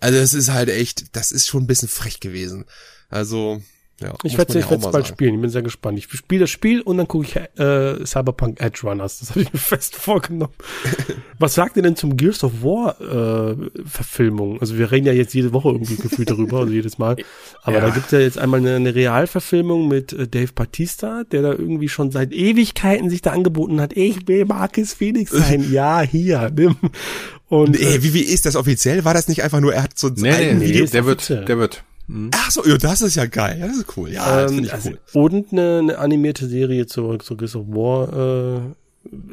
Also es ist halt echt, das ist schon ein bisschen frech gewesen. Also, ja, ich werde es ja bald sagen. spielen, ich bin sehr gespannt. Ich spiele das Spiel und dann gucke ich äh, Cyberpunk Edge Runners. Das habe ich mir fest vorgenommen. Was sagt ihr denn zum Gears of War äh, Verfilmung? Also wir reden ja jetzt jede Woche irgendwie gefühlt darüber, also jedes Mal. Aber ja. da gibt es ja jetzt einmal eine, eine Realverfilmung mit äh, Dave Batista, der da irgendwie schon seit Ewigkeiten sich da angeboten hat. Ich will Marcus Phoenix sein. ja, hier, nimm. Und, äh, wie, wie ist das offiziell? War das nicht einfach nur, er hat so ein nee, nee, Video? Der wird, der wird. Mhm. Ach so, ja, das ist ja geil. Das ist cool. Ja, das finde ich also, cool. Und eine, eine animierte Serie zur, zur Gears of War äh,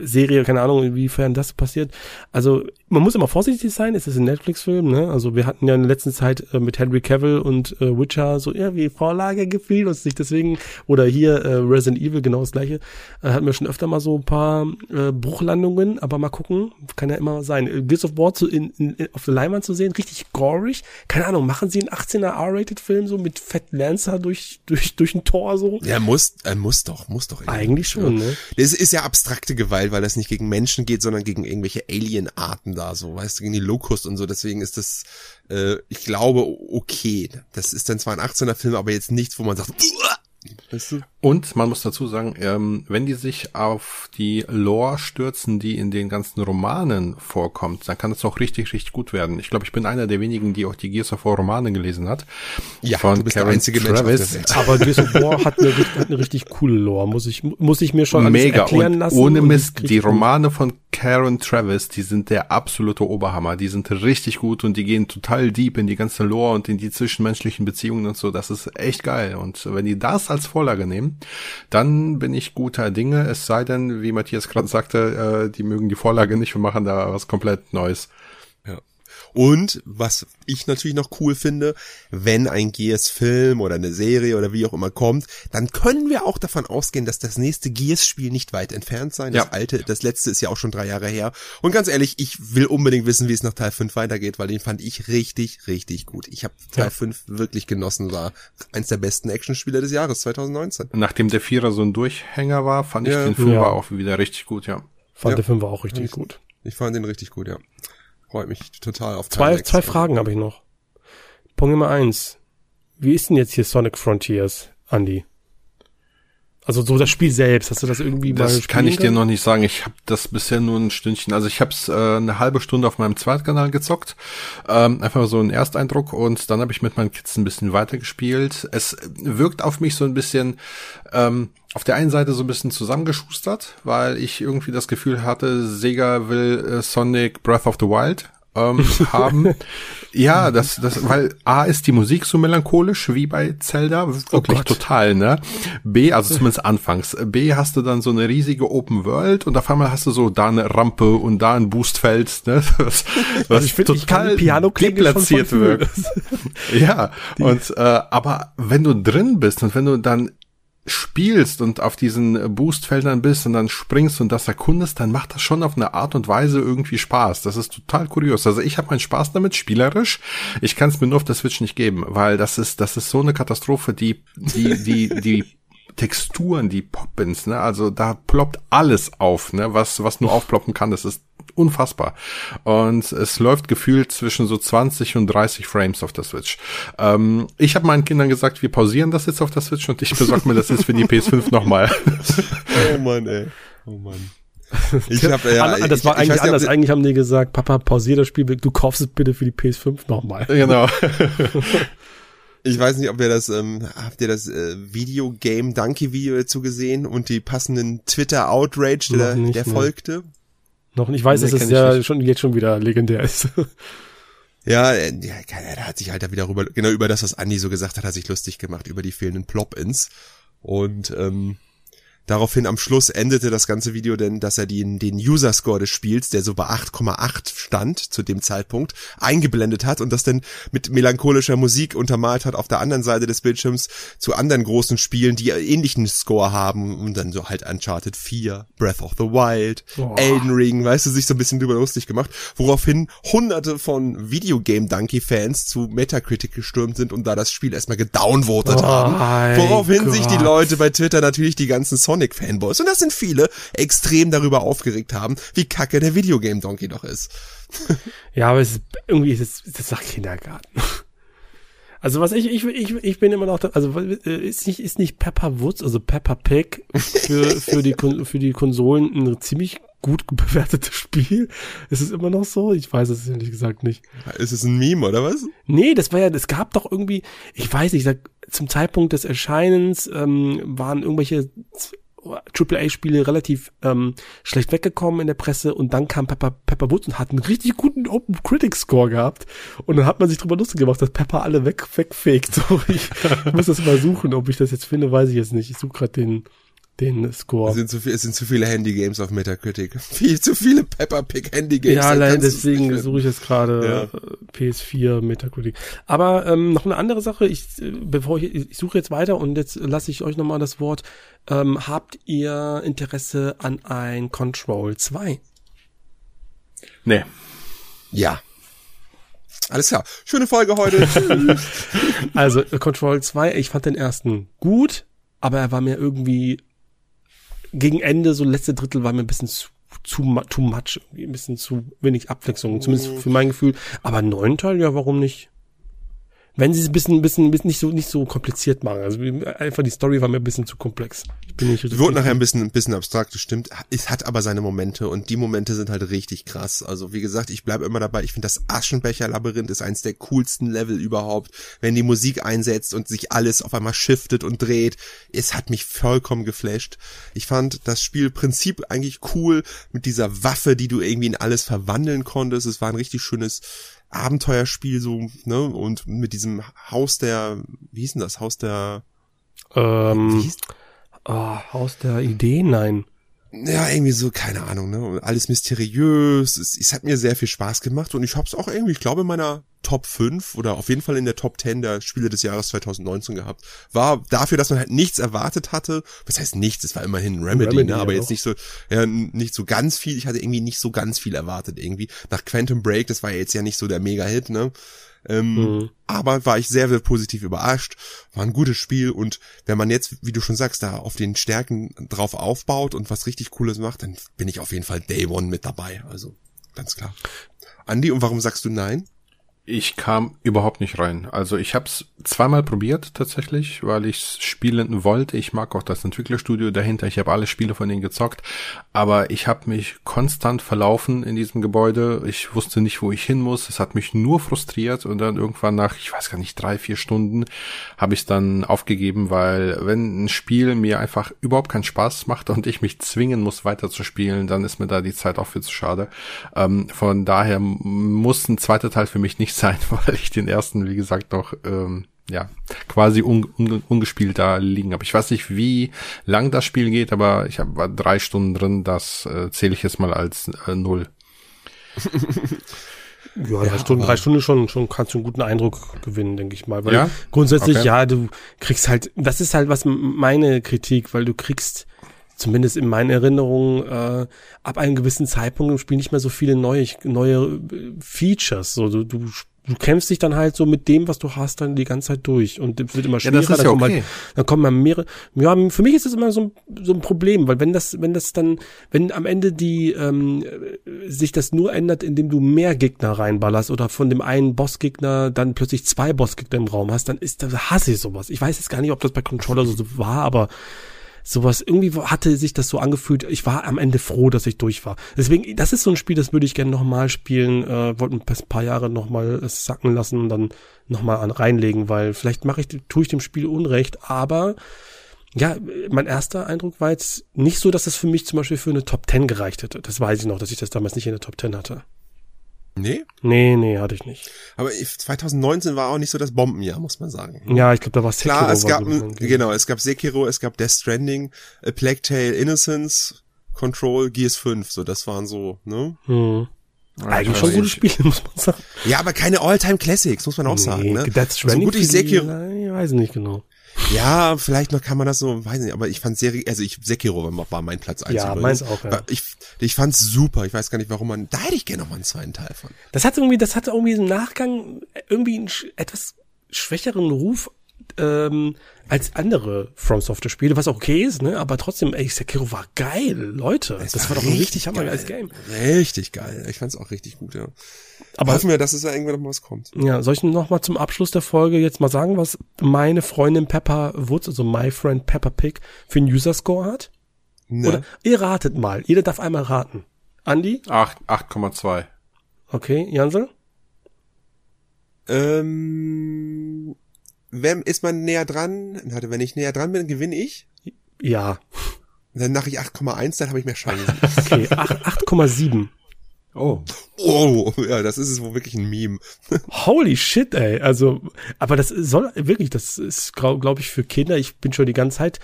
Serie, keine Ahnung, inwiefern das passiert. Also man muss immer vorsichtig sein, es ist ein Netflix-Film, ne? Also wir hatten ja in der letzten Zeit äh, mit Henry Cavill und äh, Witcher so irgendwie Vorlage gefiel uns nicht deswegen, oder hier äh, Resident Evil, genau das gleiche, äh, hatten wir schon öfter mal so ein paar äh, Bruchlandungen, aber mal gucken, kann ja immer sein. Äh, Gears of War zu, in, in, auf der Leinwand zu sehen, richtig gorig, keine Ahnung, machen sie einen 18er R-Rated-Film so mit Fett Lancer durch, durch, durch ein Tor so? Ja, muss, er muss doch, muss doch. Eigentlich schon, ja. ne? Das ist ja abstrakte Gewalt, weil das nicht gegen Menschen geht, sondern gegen irgendwelche Alien-Arten da, so, weißt du, gegen die Locust und so. Deswegen ist das, äh, ich glaube, okay. Das ist dann zwar ein 18er Film, aber jetzt nichts, wo man sagt! Weißt du? Und man muss dazu sagen, ähm, wenn die sich auf die Lore stürzen, die in den ganzen Romanen vorkommt, dann kann es auch richtig, richtig gut werden. Ich glaube, ich bin einer der wenigen, die auch die Gears of War Romane gelesen hat. Ja, von du bist Karen der einzige Travis. Mensch Aber Gears of War hat eine, hat eine richtig coole Lore, muss ich, muss ich mir schon Mega. erklären lassen. Ohne Mist, die Romane von Karen Travis, die sind der absolute Oberhammer. Die sind richtig gut und die gehen total deep in die ganze Lore und in die zwischenmenschlichen Beziehungen und so. Das ist echt geil. Und wenn die das als Vorlage nehmen, dann bin ich guter Dinge. Es sei denn, wie Matthias gerade sagte, äh, die mögen die Vorlage nicht und machen da was komplett Neues. Und was ich natürlich noch cool finde, wenn ein Gears-Film oder eine Serie oder wie auch immer kommt, dann können wir auch davon ausgehen, dass das nächste Gears-Spiel nicht weit entfernt sein. Das ja. alte, das letzte ist ja auch schon drei Jahre her. Und ganz ehrlich, ich will unbedingt wissen, wie es nach Teil 5 weitergeht, weil den fand ich richtig, richtig gut. Ich habe Teil ja. 5 wirklich genossen, war eins der besten Actionspiele des Jahres 2019. Nachdem der Vierer so ein Durchhänger war, fand ich ja. den Film ja. auch wieder richtig gut, ja. Fand der Film war auch richtig ich, gut. Ich fand den richtig gut, ja. Freut mich total auf Zwei, zwei Fragen habe ich noch. Punkt Nummer eins. Wie ist denn jetzt hier Sonic Frontiers, Andy? Also so das Spiel selbst, hast du das irgendwie das mal Das kann ich dir noch nicht sagen. Ich habe das bisher nur ein Stündchen. Also ich habe es äh, eine halbe Stunde auf meinem Zweitkanal gezockt. Ähm, einfach so ein Ersteindruck und dann habe ich mit meinen Kids ein bisschen weitergespielt. Es wirkt auf mich so ein bisschen ähm, auf der einen Seite so ein bisschen zusammengeschustert, weil ich irgendwie das Gefühl hatte, Sega will äh, Sonic Breath of the Wild ähm, haben. Ja, das, das, weil A ist die Musik so melancholisch wie bei Zelda, wirklich oh total, ne? B, also zumindest anfangs. B hast du dann so eine riesige Open World und auf einmal hast du so da eine Rampe und da ein Boostfeld, ne? Was, was also ich find, total Piano deplatziert wirkt. ja, und äh, aber wenn du drin bist und wenn du dann spielst und auf diesen Boostfeldern bist und dann springst und das erkundest, dann macht das schon auf eine Art und Weise irgendwie Spaß. Das ist total kurios. Also ich habe meinen Spaß damit, spielerisch. Ich kann es mir nur auf der Switch nicht geben, weil das ist, das ist so eine Katastrophe, die, die, die, die Texturen, die Poppins, ne, also da ploppt alles auf, ne, was, was nur aufploppen kann. Das ist unfassbar. Und es läuft gefühlt zwischen so 20 und 30 Frames auf der Switch. Ähm, ich habe meinen Kindern gesagt, wir pausieren das jetzt auf der Switch und ich besorge mir das jetzt für die PS5 nochmal. oh Mann, ey. Oh Mann. Ich hab, ja, das war ich, eigentlich ich anders. Nicht, eigentlich haben die gesagt, Papa, pausier das Spiel, du kaufst es bitte für die PS5 nochmal. Genau. Ich weiß nicht, ob ihr das, ähm, habt ihr das äh, Videogame Donkey Video dazu gesehen und die passenden Twitter Outrage, der, nicht, der folgte? Noch nicht. Ich weiß, dass es ja schon jetzt schon wieder legendär ist. Ja, äh, ja, er hat sich halt da wieder rüber, genau über das, was Andi so gesagt hat, hat sich lustig gemacht, über die fehlenden Plop-Ins. Und ähm, Daraufhin am Schluss endete das ganze Video denn, dass er den, den User-Score des Spiels, der so bei 8,8 stand zu dem Zeitpunkt, eingeblendet hat und das dann mit melancholischer Musik untermalt hat auf der anderen Seite des Bildschirms zu anderen großen Spielen, die ähnlichen Score haben und dann so halt Uncharted 4, Breath of the Wild, Boah. Elden Ring, weißt du, sich so ein bisschen drüber lustig gemacht, woraufhin hunderte von Videogame Donkey Fans zu Metacritic gestürmt sind und da das Spiel erstmal gedownvotet oh, haben. Woraufhin sich die Leute bei Twitter natürlich die ganzen Sonic-Fanboys, und das sind viele, extrem darüber aufgeregt haben, wie kacke der Videogame Donkey doch ist. ja, aber es ist, irgendwie ist es, das sagt Kindergarten. Also was ich, ich, ich, ich bin immer noch, da, also äh, ist nicht, ist nicht Pepper Woods, also Pepper Pig für, für die, für die Konsolen ein ziemlich gut bewertetes Spiel. Ist es immer noch so? Ich weiß es ehrlich gesagt nicht. Ist es ein Meme oder was? Nee, das war ja, es gab doch irgendwie, ich weiß nicht, zum Zeitpunkt des Erscheinens ähm, waren irgendwelche AAA-Spiele relativ ähm, schlecht weggekommen in der Presse und dann kam Pepper, Pepper Woods und hat einen richtig guten Open Critic Score gehabt und dann hat man sich drüber lustig gemacht, dass Pepper alle weg, wegfegt. So, ich, muss das mal suchen, ob ich das jetzt finde, weiß ich jetzt nicht. Ich suche gerade den den Score. Es sind zu, viel, es sind zu viele Handy-Games auf Metacritic. Viel zu viele Pepper Pig Handy-Games. Ja, allein deswegen suche ich jetzt gerade ja. PS4 Metacritic. Aber ähm, noch eine andere Sache, ich, bevor ich, ich suche jetzt weiter und jetzt lasse ich euch nochmal das Wort. Ähm, habt ihr Interesse an ein Control 2? Nee. Ja. Alles klar. Schöne Folge heute. also, Control 2, ich fand den ersten gut, aber er war mir irgendwie gegen Ende, so letzte Drittel war mir ein bisschen zu, zu too much, ein bisschen zu wenig Abwechslung, zumindest für mein Gefühl. Aber neun Teil, ja, warum nicht? Wenn sie es ein bisschen, ein bisschen, ein bisschen nicht so, nicht so kompliziert machen. Also einfach die Story war mir ein bisschen zu komplex. Ich bin nicht Wird nachher ein bisschen, ein bisschen abstrakt, das stimmt. Es hat aber seine Momente und die Momente sind halt richtig krass. Also wie gesagt, ich bleibe immer dabei. Ich finde das Aschenbecher-Labyrinth ist eins der coolsten Level überhaupt. Wenn die Musik einsetzt und sich alles auf einmal shiftet und dreht. Es hat mich vollkommen geflasht. Ich fand das Spielprinzip eigentlich cool mit dieser Waffe, die du irgendwie in alles verwandeln konntest. Es war ein richtig schönes Abenteuerspiel so, ne, und mit diesem Haus der, wie hieß denn das, Haus der, ähm, oh, Haus der Ideen, nein. Ja, irgendwie so, keine Ahnung, ne? Alles mysteriös. Es, es hat mir sehr viel Spaß gemacht und ich hab's auch irgendwie, ich glaube, in meiner Top 5 oder auf jeden Fall in der Top 10 der Spiele des Jahres 2019 gehabt. War dafür, dass man halt nichts erwartet hatte. Was heißt nichts? Es war immerhin ein Remedy, Remedy ne? aber jetzt nicht so, ja, nicht so ganz viel. Ich hatte irgendwie nicht so ganz viel erwartet irgendwie. Nach Quantum Break, das war ja jetzt ja nicht so der Mega-Hit, ne? Ähm, mhm. Aber war ich sehr, sehr positiv überrascht. War ein gutes Spiel und wenn man jetzt, wie du schon sagst, da auf den Stärken drauf aufbaut und was richtig Cooles macht, dann bin ich auf jeden Fall Day One mit dabei. Also ganz klar. Andi, und warum sagst du nein? Ich kam überhaupt nicht rein. Also ich habe es zweimal probiert tatsächlich, weil ich spielen wollte. Ich mag auch das Entwicklerstudio dahinter. Ich habe alle Spiele von denen gezockt, aber ich habe mich konstant verlaufen in diesem Gebäude. Ich wusste nicht, wo ich hin muss. Es hat mich nur frustriert und dann irgendwann nach, ich weiß gar nicht, drei, vier Stunden habe ich dann aufgegeben, weil wenn ein Spiel mir einfach überhaupt keinen Spaß macht und ich mich zwingen muss, weiter zu spielen, dann ist mir da die Zeit auch viel zu schade. Ähm, von daher muss ein zweiter Teil für mich nicht sein, weil ich den ersten, wie gesagt, noch ähm, ja quasi un, un, ungespielt da liegen habe. Ich weiß nicht, wie lang das Spiel geht, aber ich habe drei Stunden drin. Das äh, zähle ich jetzt mal als äh, null. Ja, drei Stunden, drei Stunden schon, schon kannst du einen guten Eindruck gewinnen, denke ich mal. Weil ja? grundsätzlich, okay. ja, du kriegst halt, das ist halt was meine Kritik, weil du kriegst zumindest in meinen Erinnerungen, äh, ab einem gewissen Zeitpunkt im Spiel nicht mehr so viele neue, neue äh, Features. So, du, du, du kämpfst dich dann halt so mit dem, was du hast, dann die ganze Zeit durch. Und es wird immer schwerer. Ja, das ist dann, ja kommen okay. halt, dann kommen mal mehrere. Ja, für mich ist das immer so ein, so ein Problem, weil wenn das, wenn das dann, wenn am Ende die ähm, sich das nur ändert, indem du mehr Gegner reinballerst oder von dem einen Bossgegner dann plötzlich zwei Bossgegner im Raum hast, dann ist das hasse ich sowas. Ich weiß jetzt gar nicht, ob das bei Controller so war, aber sowas, irgendwie hatte sich das so angefühlt, ich war am Ende froh, dass ich durch war. Deswegen, das ist so ein Spiel, das würde ich gerne nochmal spielen, äh, wollte ein paar Jahre nochmal sacken lassen und dann nochmal reinlegen, weil vielleicht mache ich, tue ich dem Spiel Unrecht, aber ja, mein erster Eindruck war jetzt nicht so, dass es für mich zum Beispiel für eine Top 10 gereicht hätte. Das weiß ich noch, dass ich das damals nicht in der Top 10 hatte. Nee? Nee, nee, hatte ich nicht. Aber 2019 war auch nicht so das Bombenjahr, muss man sagen. Ja, ich glaube, da war Sekiro. Klar, es gab, so genau, es gab Sekiro, es gab Death Stranding, A Plague Tale Innocence, Control, Gears 5, so, das waren so, ne? Hm. Eigentlich schon gute Spiele, muss man sagen. Ja, aber keine All-Time Classics, muss man auch nee, sagen, ne? Death Stranding so gut ich Sekiro. Ich weiß nicht genau. Ja, vielleicht noch kann man das so, weiß nicht, aber ich fand Serie, also ich Sekiro war mein Platz eins. Ja, meins auch, ja. Ich, ich fand's super. Ich weiß gar nicht, warum man, da hätte ich gerne noch mal einen zweiten Teil von. Das hat irgendwie, das hatte irgendwie im Nachgang irgendwie einen etwas schwächeren Ruf ähm, als andere From Software Spiele, was auch okay ist, ne? Aber trotzdem, ey, Sekiro war geil, Leute. Es das war, war doch ein richtig hammergeiles Game. Richtig geil. Ich fand's auch richtig gut, ja. Aber hoffen wir, dass es ja irgendwann noch was kommt. Ja, soll ich noch mal zum Abschluss der Folge jetzt mal sagen, was meine Freundin Pepper Woods, also my friend Pepper Pig, für einen User Score hat? Ne. Oder ihr ratet mal. Jeder darf einmal raten. Andi? 8,2. Okay, Jansel? Ähm, wenn, ist man näher dran? Warte, wenn ich näher dran bin, gewinne ich? Ja. Dann mache ich 8,1, dann habe ich mehr Chancen. okay, 8,7. Oh. Oh, ja, das ist es wohl wirklich ein Meme. Holy shit, ey. Also, aber das soll wirklich, das ist, glaube glaub ich, für Kinder. Ich bin schon die ganze Zeit,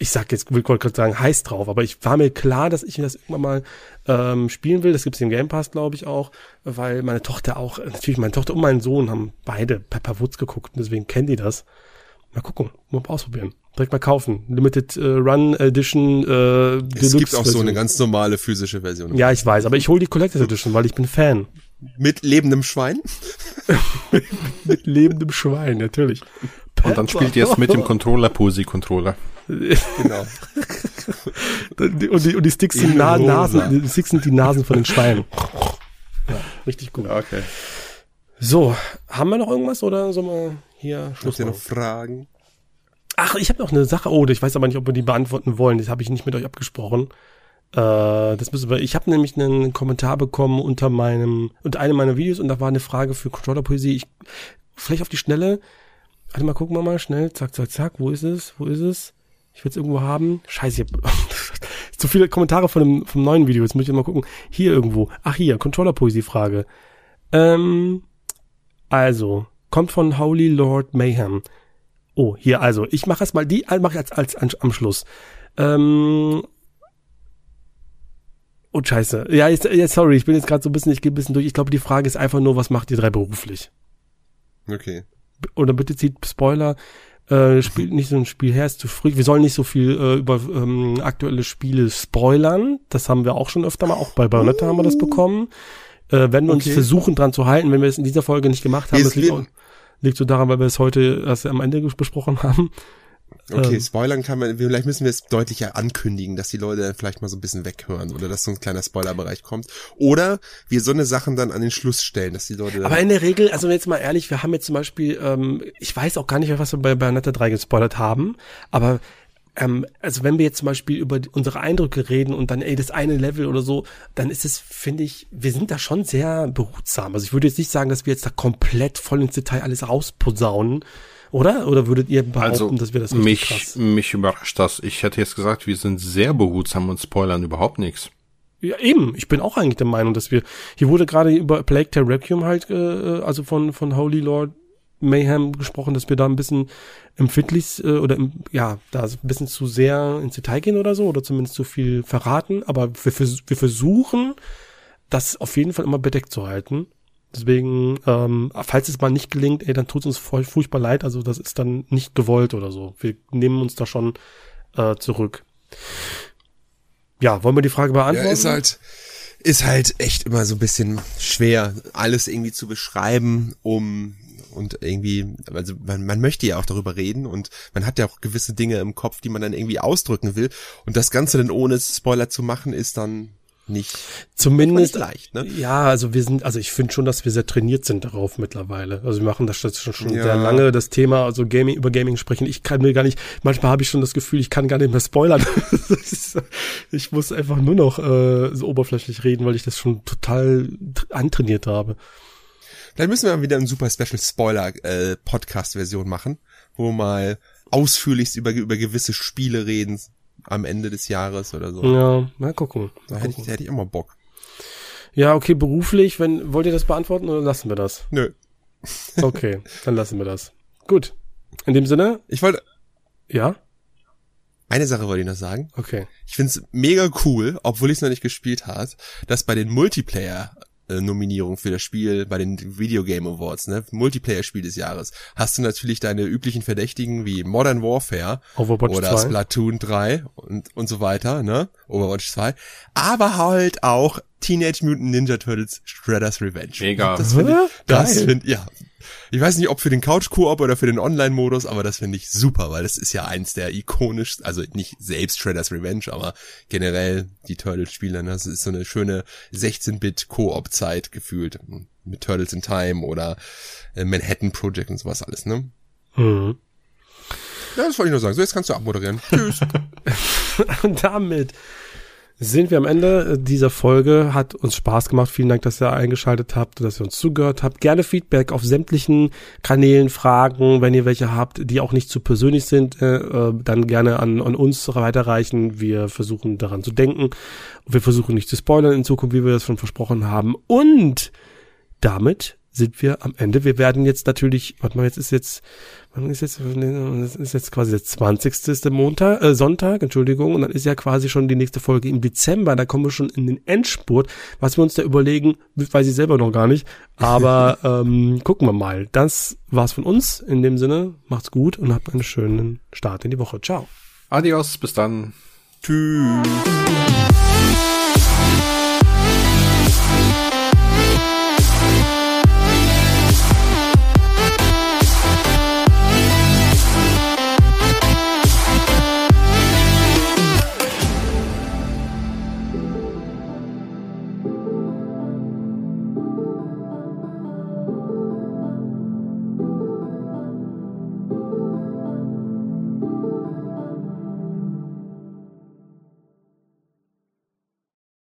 ich sag jetzt, will gerade sagen, heiß drauf, aber ich war mir klar, dass ich das irgendwann mal ähm, spielen will. Das gibt's im Game Pass, glaube ich, auch, weil meine Tochter auch, natürlich meine Tochter und mein Sohn haben beide Pepper Woods geguckt und deswegen kennen die das. Mal gucken, mal ausprobieren. Direkt mal kaufen. Limited äh, Run Edition äh, Deluxe. Es gibt auch so eine ganz normale physische Version. Ja, ich weiß, aber ich hole die Collector's Edition, weil ich bin Fan. Mit lebendem Schwein? mit lebendem Schwein, natürlich. Und dann spielt ihr es mit dem Controller, Posi-Controller. Genau. und, die, und die Sticks sind Na Nasen, die Sticks sind die Nasen von den Schweinen. Ja, richtig gut. Okay. So, haben wir noch irgendwas oder sollen wir hier Schluss Habt ihr noch Fragen? Ach, ich habe noch eine Sache. Oh, ich weiß aber nicht, ob wir die beantworten wollen. Das habe ich nicht mit euch abgesprochen. Äh, das müssen wir. Ich habe nämlich einen Kommentar bekommen unter meinem unter einem meiner Videos und da war eine Frage für Controller-Poesie. Ich vielleicht auf die Schnelle. Warte mal, gucken wir mal schnell. Zack, zack, zack. Wo ist es? Wo ist es? Ich will es irgendwo haben. Scheiße, ich hab zu viele Kommentare von dem vom neuen Video. Jetzt muss ich mal gucken. Hier irgendwo. Ach hier, Controller-Poesie-Frage. Ähm, also kommt von Holy Lord Mayhem. Oh, hier also, ich mache es mal, die mache ich als, als, als am Schluss. Ähm, Oh, scheiße. Ja, ist, ja sorry, ich bin jetzt gerade so ein bisschen, ich gehe ein bisschen durch. Ich glaube, die Frage ist einfach nur, was macht ihr drei beruflich? Okay. Oder bitte zieht Spoiler. Äh, spielt nicht so ein Spiel her, ist zu früh. Wir sollen nicht so viel äh, über ähm, aktuelle Spiele spoilern. Das haben wir auch schon öfter mal. Auch bei Bayonetta haben wir das bekommen. Äh, werden wir okay. uns versuchen dran zu halten, wenn wir es in dieser Folge nicht gemacht haben. Das liegt, auch, liegt so daran, weil wir es heute erst am Ende besprochen haben. Okay, ähm, spoilern kann man, vielleicht müssen wir es deutlicher ankündigen, dass die Leute vielleicht mal so ein bisschen weghören oder dass so ein kleiner Spoilerbereich kommt. Oder wir so eine Sachen dann an den Schluss stellen, dass die Leute Aber in der Regel, also jetzt mal ehrlich, wir haben jetzt zum Beispiel, ähm, ich weiß auch gar nicht, was wir bei Bayonetta 3 gespoilert haben, aber ähm, also wenn wir jetzt zum Beispiel über unsere Eindrücke reden und dann, ey, das eine Level oder so, dann ist es, finde ich, wir sind da schon sehr behutsam. Also ich würde jetzt nicht sagen, dass wir jetzt da komplett voll ins Detail alles rausposaunen, oder? Oder würdet ihr behaupten, also, dass wir das nicht mich, krass? Mich überrascht das. Ich hätte jetzt gesagt, wir sind sehr behutsam und spoilern überhaupt nichts. Ja, eben. Ich bin auch eigentlich der Meinung, dass wir, hier wurde gerade über Plague Tale Requiem halt, äh, also von, von Holy Lord Mayhem gesprochen, dass wir da ein bisschen empfindlich äh, oder im, ja, da ein bisschen zu sehr ins Detail gehen oder so oder zumindest zu viel verraten. Aber wir, wir versuchen, das auf jeden Fall immer bedeckt zu halten. Deswegen, ähm, falls es mal nicht gelingt, ey, dann tut es uns furchtbar leid. Also das ist dann nicht gewollt oder so. Wir nehmen uns da schon äh, zurück. Ja, wollen wir die Frage beantworten? Ja, ist halt, ist halt echt immer so ein bisschen schwer, alles irgendwie zu beschreiben, um und irgendwie, also man, man möchte ja auch darüber reden und man hat ja auch gewisse Dinge im Kopf, die man dann irgendwie ausdrücken will. Und das Ganze dann ohne Spoiler zu machen, ist dann nicht zumindest nicht leicht. Ne? Ja, also wir sind, also ich finde schon, dass wir sehr trainiert sind darauf mittlerweile. Also wir machen das schon, schon ja. sehr lange, das Thema, also Gaming über Gaming sprechen. Ich kann mir gar nicht, manchmal habe ich schon das Gefühl, ich kann gar nicht mehr spoilern. ich muss einfach nur noch äh, so oberflächlich reden, weil ich das schon total antrainiert habe. Vielleicht müssen wir mal wieder eine super Special Spoiler äh, Podcast Version machen, wo mal ausführlichst über über gewisse Spiele reden, am Ende des Jahres oder so. Ja, mal gucken. Da hätte ich, hätte ich immer Bock. Ja, okay, beruflich, wenn, wollt ihr das beantworten oder lassen wir das? Nö. okay, dann lassen wir das. Gut. In dem Sinne? Ich wollte. Ja? Eine Sache wollte ich noch sagen. Okay. Ich find's mega cool, obwohl ich es noch nicht gespielt habe, dass bei den Multiplayer Nominierung für das Spiel bei den Video Game Awards, ne? Multiplayer-Spiel des Jahres, hast du natürlich deine üblichen Verdächtigen wie Modern Warfare Overwatch oder 2. Splatoon 3 und, und so weiter, ne? Overwatch 2. Aber halt auch Teenage Mutant Ninja Turtles Shredder's Revenge. Mega. Das finde ich, das finde ja, ich weiß nicht, ob für den Couch-Koop oder für den Online-Modus, aber das finde ich super, weil das ist ja eins der ikonischsten, also nicht selbst Shredder's Revenge, aber generell die Turtles-Spiele. Ne? Das ist so eine schöne 16-Bit-Koop-Zeit gefühlt mit Turtles in Time oder äh, Manhattan Project und sowas alles, ne? Mhm. Ja, das wollte ich nur sagen. So, jetzt kannst du abmoderieren. Tschüss. und damit sind wir am Ende dieser Folge. Hat uns Spaß gemacht. Vielen Dank, dass ihr eingeschaltet habt, dass ihr uns zugehört habt. Gerne Feedback auf sämtlichen Kanälen, Fragen, wenn ihr welche habt, die auch nicht zu persönlich sind, äh, äh dann gerne an, an uns weiterreichen. Wir versuchen daran zu denken. Wir versuchen nicht zu spoilern in Zukunft, wie wir das schon versprochen haben. Und damit sind wir am Ende. Wir werden jetzt natürlich, warte mal, jetzt ist jetzt, wann ist jetzt, das ist jetzt quasi der 20. Montag, äh, Sonntag, Entschuldigung, und dann ist ja quasi schon die nächste Folge im Dezember, da kommen wir schon in den Endspurt. Was wir uns da überlegen, weiß ich selber noch gar nicht, aber ähm, gucken wir mal. Das war's von uns. In dem Sinne, macht's gut und habt einen schönen Start in die Woche. Ciao. Adios, bis dann. Tschüss.